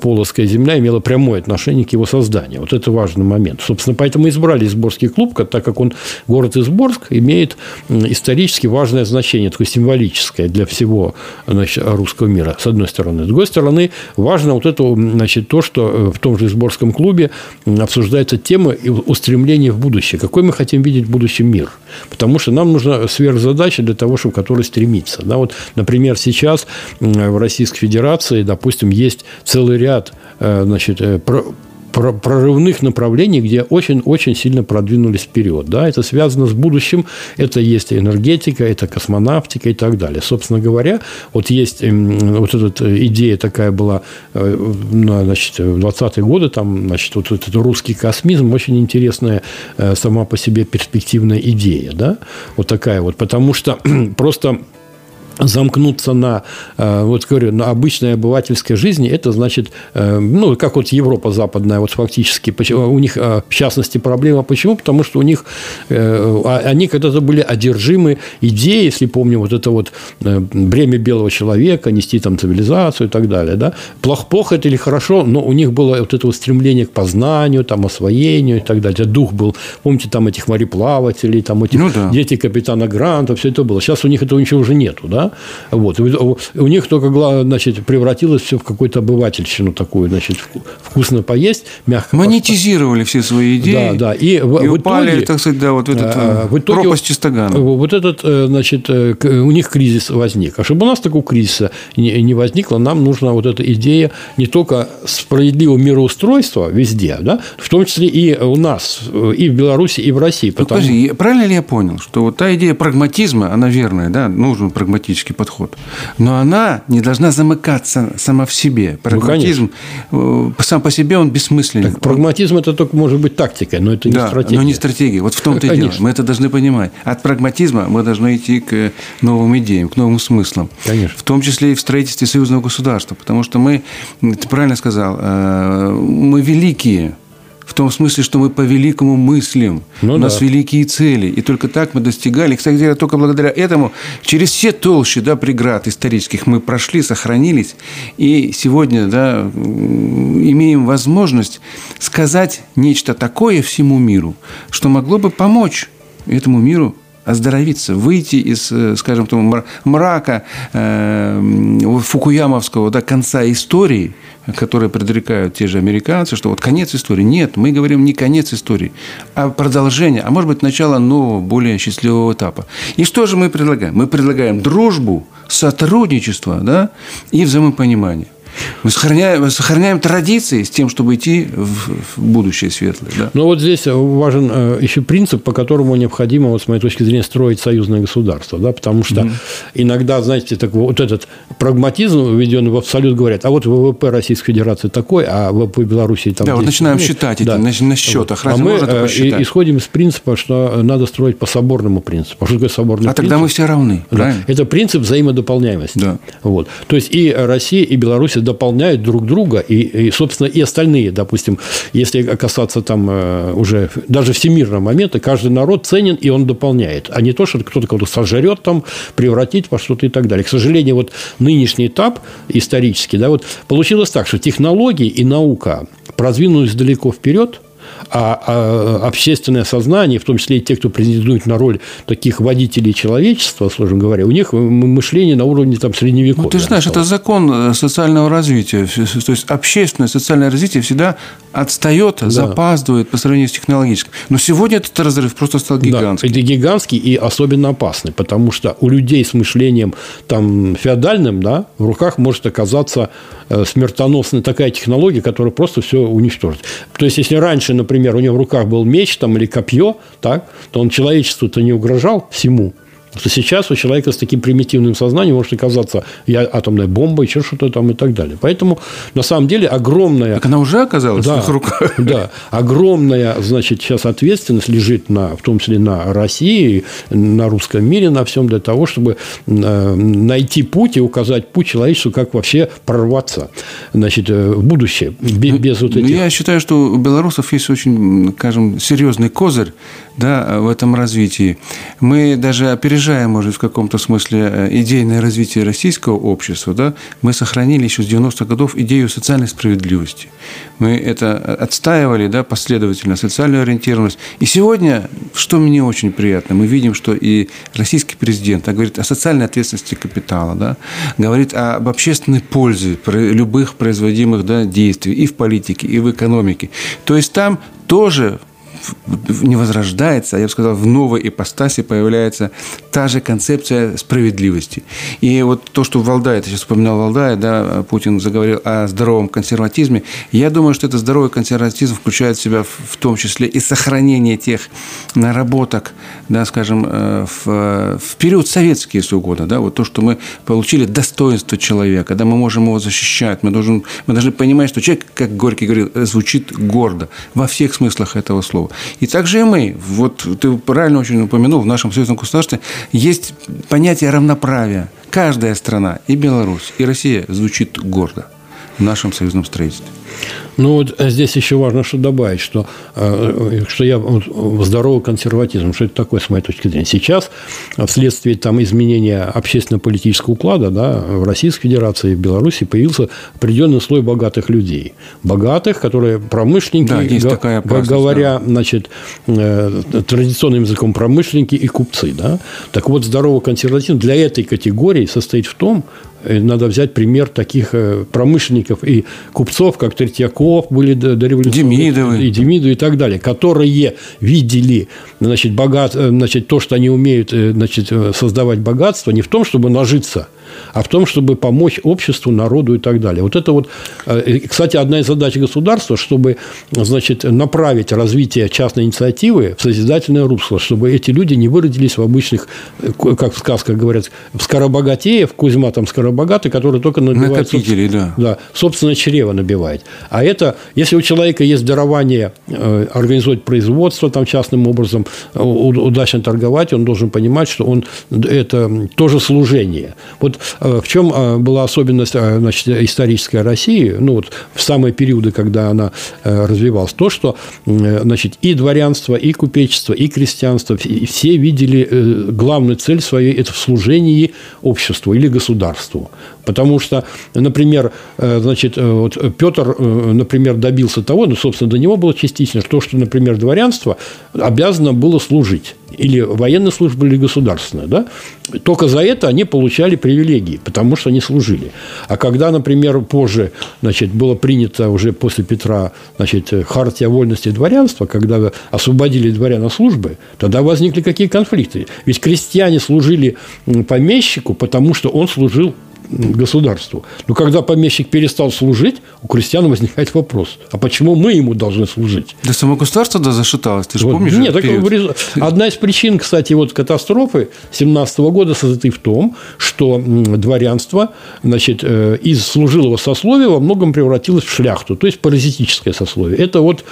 Полоцкая земля имела прямое отношение к его созданию. Вот это важный момент. Собственно, поэтому избрали Изборский клуб, так как он, город Изборск, имеет исторически важное значение, такое символическое для всего значит, русского мира, с одной стороны. С другой стороны, важно вот это, значит, то, что э, в том же Изборском клубе обсуждается тема устремления в будущее. Какой мы хотим видеть в будущем мир? Потому что нам нужна сверхзадача для того, чтобы к которой стремиться. Да, вот, например, сейчас в Российской Федерации, допустим, есть целый ряд э, значит, э, прорывных направлений, где очень-очень сильно продвинулись вперед. Да? Это связано с будущим, это есть энергетика, это космонавтика и так далее. Собственно говоря, вот есть вот эта идея такая была э, значит, в 20-е годы, там, значит, вот этот русский космизм, очень интересная э, сама по себе перспективная идея. Да? Вот такая вот, потому что просто замкнуться на, э, вот говорю, на обычной обывательской жизни, это значит, э, ну, как вот Европа западная, вот фактически, у них, э, в частности, проблема. Почему? Потому что у них, а, они когда-то были одержимы идеей, если помню, вот это вот бремя белого человека, нести там цивилизацию и так далее, да. Плохо, плохо это или хорошо, но у них было вот это вот стремление к познанию, там, освоению и так далее. Дух был, помните, там этих мореплавателей, там этих ну, да. дети капитана Гранта, все это было. Сейчас у них этого ничего уже нету, да. Вот. У них только значит, превратилось все в какую-то обывательщину такую, значит, вкусно поесть, мягко Монетизировали все свои идеи. Да, да. И, и в, упали, итоге, так сказать, да, вот в этот а, в итоге, пропасть чистогана. Вот этот, э, значит, э, у них кризис возник. А чтобы у нас такого кризиса не возникло, нам нужна вот эта идея не только справедливого мироустройства везде, да, в том числе и у нас, и в Беларуси, и в России. Ну, потому... Подожди, правильно ли я понял, что вот та идея прагматизма, она верная, да, нужен прагматический подход. Но она не должна замыкаться сама в себе. Ну, Прагматизм ну, сам по себе он бессмысленен. Так, прагматизм это только может быть тактикой, но это не да, стратегия. но не стратегия. Вот в том-то и дело. Мы это должны понимать. От прагматизма мы должны идти к новым идеям, к новым смыслам. Конечно. В том числе и в строительстве союзного государства. Потому что мы, ты правильно сказал, э, мы великие том смысле, что мы по-великому мыслим. Ну, У нас великие цели. И только так мы достигали. Кстати только благодаря этому через все толщи да, преград исторических мы прошли, сохранились. И сегодня да, имеем возможность сказать нечто такое всему миру, что могло бы помочь этому миру оздоровиться, выйти из, э, скажем, того мрака э, фукуямовского да, конца истории, который предрекают те же американцы, что вот конец истории. Нет, мы говорим не конец истории, а продолжение, а может быть начало нового, более счастливого этапа. И что же мы предлагаем? Мы предлагаем дружбу, сотрудничество да, и взаимопонимание. Мы сохраняем, сохраняем традиции с тем, чтобы идти в, в будущее светлое. Да? Но вот здесь важен э, еще принцип, по которому необходимо, вот, с моей точки зрения, строить союзное государство. Да? Потому что mm-hmm. иногда, знаете, так, вот этот прагматизм, введенный в абсолют, говорят, а вот ВВП Российской Федерации такой, а ВВП Беларуси там... Да, вот начинаем считать да. эти на, на счетах. Вот. а мы э, исходим из принципа, что надо строить по соборному принципу. Что такое соборный а принцип? тогда мы все равны, да. правильно? Это принцип взаимодополняемости. Да. Вот. То есть, и Россия, и Беларусь дополняют друг друга, и, и, собственно, и остальные, допустим, если касаться там э, уже даже всемирного момента, каждый народ ценен, и он дополняет, а не то, что кто-то кого-то сожрет там, превратит во что-то и так далее. К сожалению, вот нынешний этап исторический, да, вот получилось так, что технологии и наука продвинулись далеко вперед – а, а общественное сознание, в том числе и те, кто претендует на роль таких водителей человечества, сложно говоря, у них мышление на уровне там, средневековья. Ну, ты знаешь, это закон э, социального развития. То есть общественное социальное развитие всегда отстает, да. запаздывает по сравнению с технологическим. Но сегодня этот разрыв просто стал гигантский. Да, это гигантский и особенно опасный, потому что у людей с мышлением там, феодальным да, в руках может оказаться смертоносная такая технология, которая просто все уничтожит. То есть, если раньше, например, у него в руках был меч там, или копье, так, то он человечеству-то не угрожал всему, что сейчас у человека с таким примитивным сознанием может оказаться я атомная бомба, еще что-то там и так далее. Поэтому, на самом деле, огромная... Так она уже оказалась да, в их руках. Да. Огромная, значит, сейчас ответственность лежит, на, в том числе на России, на русском мире, на всем для того, чтобы э, найти путь и указать путь человечеству, как вообще прорваться значит, э, в будущее без, ну, без вот этих... Я считаю, что у белорусов есть очень, скажем, серьезный козырь да, в этом развитии. Мы даже опережаем, может, в каком-то смысле э, идейное развитие российского общества, да, мы сохранили еще с 90-х годов идею социальной справедливости. Мы это отстаивали да, последовательно, социальную ориентированность. И сегодня, что мне очень приятно, мы видим, что и российский президент говорит о социальной ответственности капитала, да, говорит об общественной пользе любых производимых да, действий и в политике, и в экономике. То есть там тоже не возрождается, а я бы сказал, в новой ипостаси появляется та же концепция справедливости. И вот то, что Валдай, ты сейчас упоминал Валдая, да, Путин заговорил о здоровом консерватизме, я думаю, что это здоровый консерватизм включает в себя в том числе и сохранение тех наработок, да, скажем, э, в, в период советский, если угодно, да, вот то, что мы получили достоинство человека, да, мы можем его защищать, мы, должен, мы должны понимать, что человек, как Горький говорил, звучит гордо во всех смыслах этого слова. И также и мы. Вот ты правильно очень упомянул, в нашем союзном государстве есть понятие равноправия. Каждая страна, и Беларусь, и Россия звучит гордо в нашем союзном строительстве. Ну, вот здесь еще важно что добавить, что, э, что я вот, здоровый консерватизм, что это такое, с моей точки зрения. Сейчас, вследствие там, изменения общественно-политического уклада да, в Российской Федерации и в Беларуси появился определенный слой богатых людей. Богатых, которые промышленники, да, есть такая говоря, да. значит, э, традиционным языком промышленники и купцы. Да? Так вот, здоровый консерватизм для этой категории состоит в том, Э, надо взять пример таких э, промышленников и купцов, как Третьяков были до революции. Демидовы. И Демидовы и так далее, которые видели значит, богат, э, значит, то, что они умеют значит, создавать богатство, не в том, чтобы нажиться – а в том, чтобы помочь обществу, народу и так далее. Вот это вот, э, кстати, одна из задач государства, чтобы, значит, направить развитие частной инициативы в созидательное русло, чтобы эти люди не выродились в обычных, э, как в сказках говорят, в скоробогатеев, Кузьма там скоробогатый, который только набивает... Накопители, да. Да, собственно, чрево набивает. А это, если у человека есть дарование э, организовать производство там частным образом, удачно торговать, он должен понимать, что он это тоже служение. Вот Э, в чем э, была особенность э, значит, исторической России, ну вот в самые периоды, когда она развивалась, то, что значит, и дворянство, и купечество, и крестьянство, все видели главную цель своей – это в служении обществу или государству. Потому что, например, значит, вот Петр, например, добился того, ну, собственно, до него было частично, то, что, например, дворянство обязано было служить или военная служба, или государственная, да, только за это они получали привилегии, потому что они служили. А когда, например, позже значит, было принято уже после Петра значит, хартия вольности дворянства, когда освободили дворян от службы, тогда возникли какие конфликты? Ведь крестьяне служили помещику, потому что он служил государству. Но когда помещик перестал служить, у крестьян возникает вопрос, а почему мы ему должны служить? Да само государство да зашаталось, ты же Вот. помнишь? Нет, так, период? одна из причин, кстати, вот катастрофы 17 года состоит в том, что дворянство значит, э, из служилого сословия во многом превратилось в шляхту, то есть паразитическое сословие. Это вот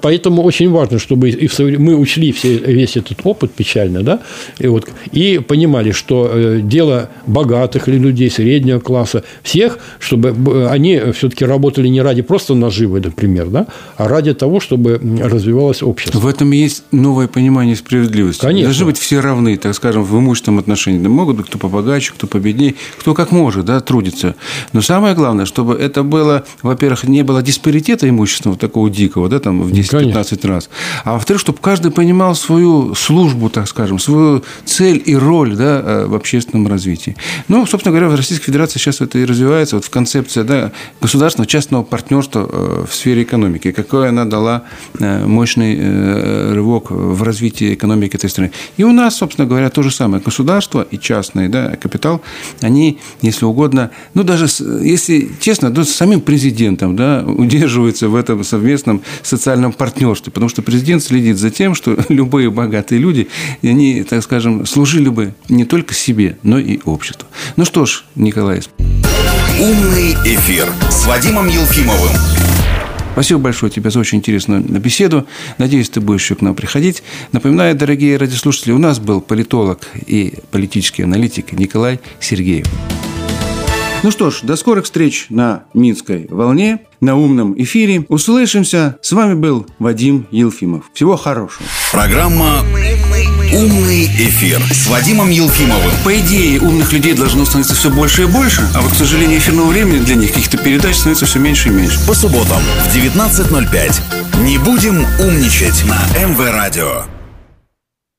поэтому очень важно, чтобы и мы учли все, весь этот опыт печально, да, и, вот, и понимали, что э, дело богатых ли людей, среднего класса, всех, чтобы б- они все-таки работали не ради просто наживы, например, да, а ради того, чтобы развивалось общество. В этом есть новое понимание справедливости. Конечно. Должны быть все равны, так скажем, в имущественном отношении. Да могут быть кто побогаче, кто победнее, кто как может, да, трудится. Но самое главное, чтобы это было, во-первых, не было диспаритета имущественного такого дикого, да, там в 10-15 раз. А во-вторых, чтобы каждый понимал свою службу, так скажем, свою цель и роль да, э, в общественном развитии. Ну, собственно говоря, в Российской Федерации сейчас это и развивается, вот в концепции да, государственного частного партнерства э, в сфере экономики. Какой она дала э, мощный э, рывок в развитии экономики этой страны. И у нас, собственно говоря, то же самое. Государство и частный да, капитал, они, если угодно, ну, даже, если честно, то с самим президентом да, удерживаются в этом совместном социальном партнерстве. Потому что президент следит за тем, что любые богатые люди, они, так скажем, служили бы не только себе, но и обществу. Ну что ж, Николай, «Умный эфир» с Вадимом Елфимовым. Спасибо большое тебе за очень интересную беседу. Надеюсь, ты будешь еще к нам приходить. Напоминаю, дорогие радиослушатели, у нас был политолог и политический аналитик Николай Сергеев. Ну что ж, до скорых встреч на Минской волне, на умном эфире. Услышимся. С вами был Вадим Елфимов. Всего хорошего. Программа «Умный эфир» с Вадимом Елфимовым. По идее, умных людей должно становиться все больше и больше, а вот, к сожалению, эфирного времени для них каких-то передач становится все меньше и меньше. По субботам в 19.05. Не будем умничать на МВ Радио.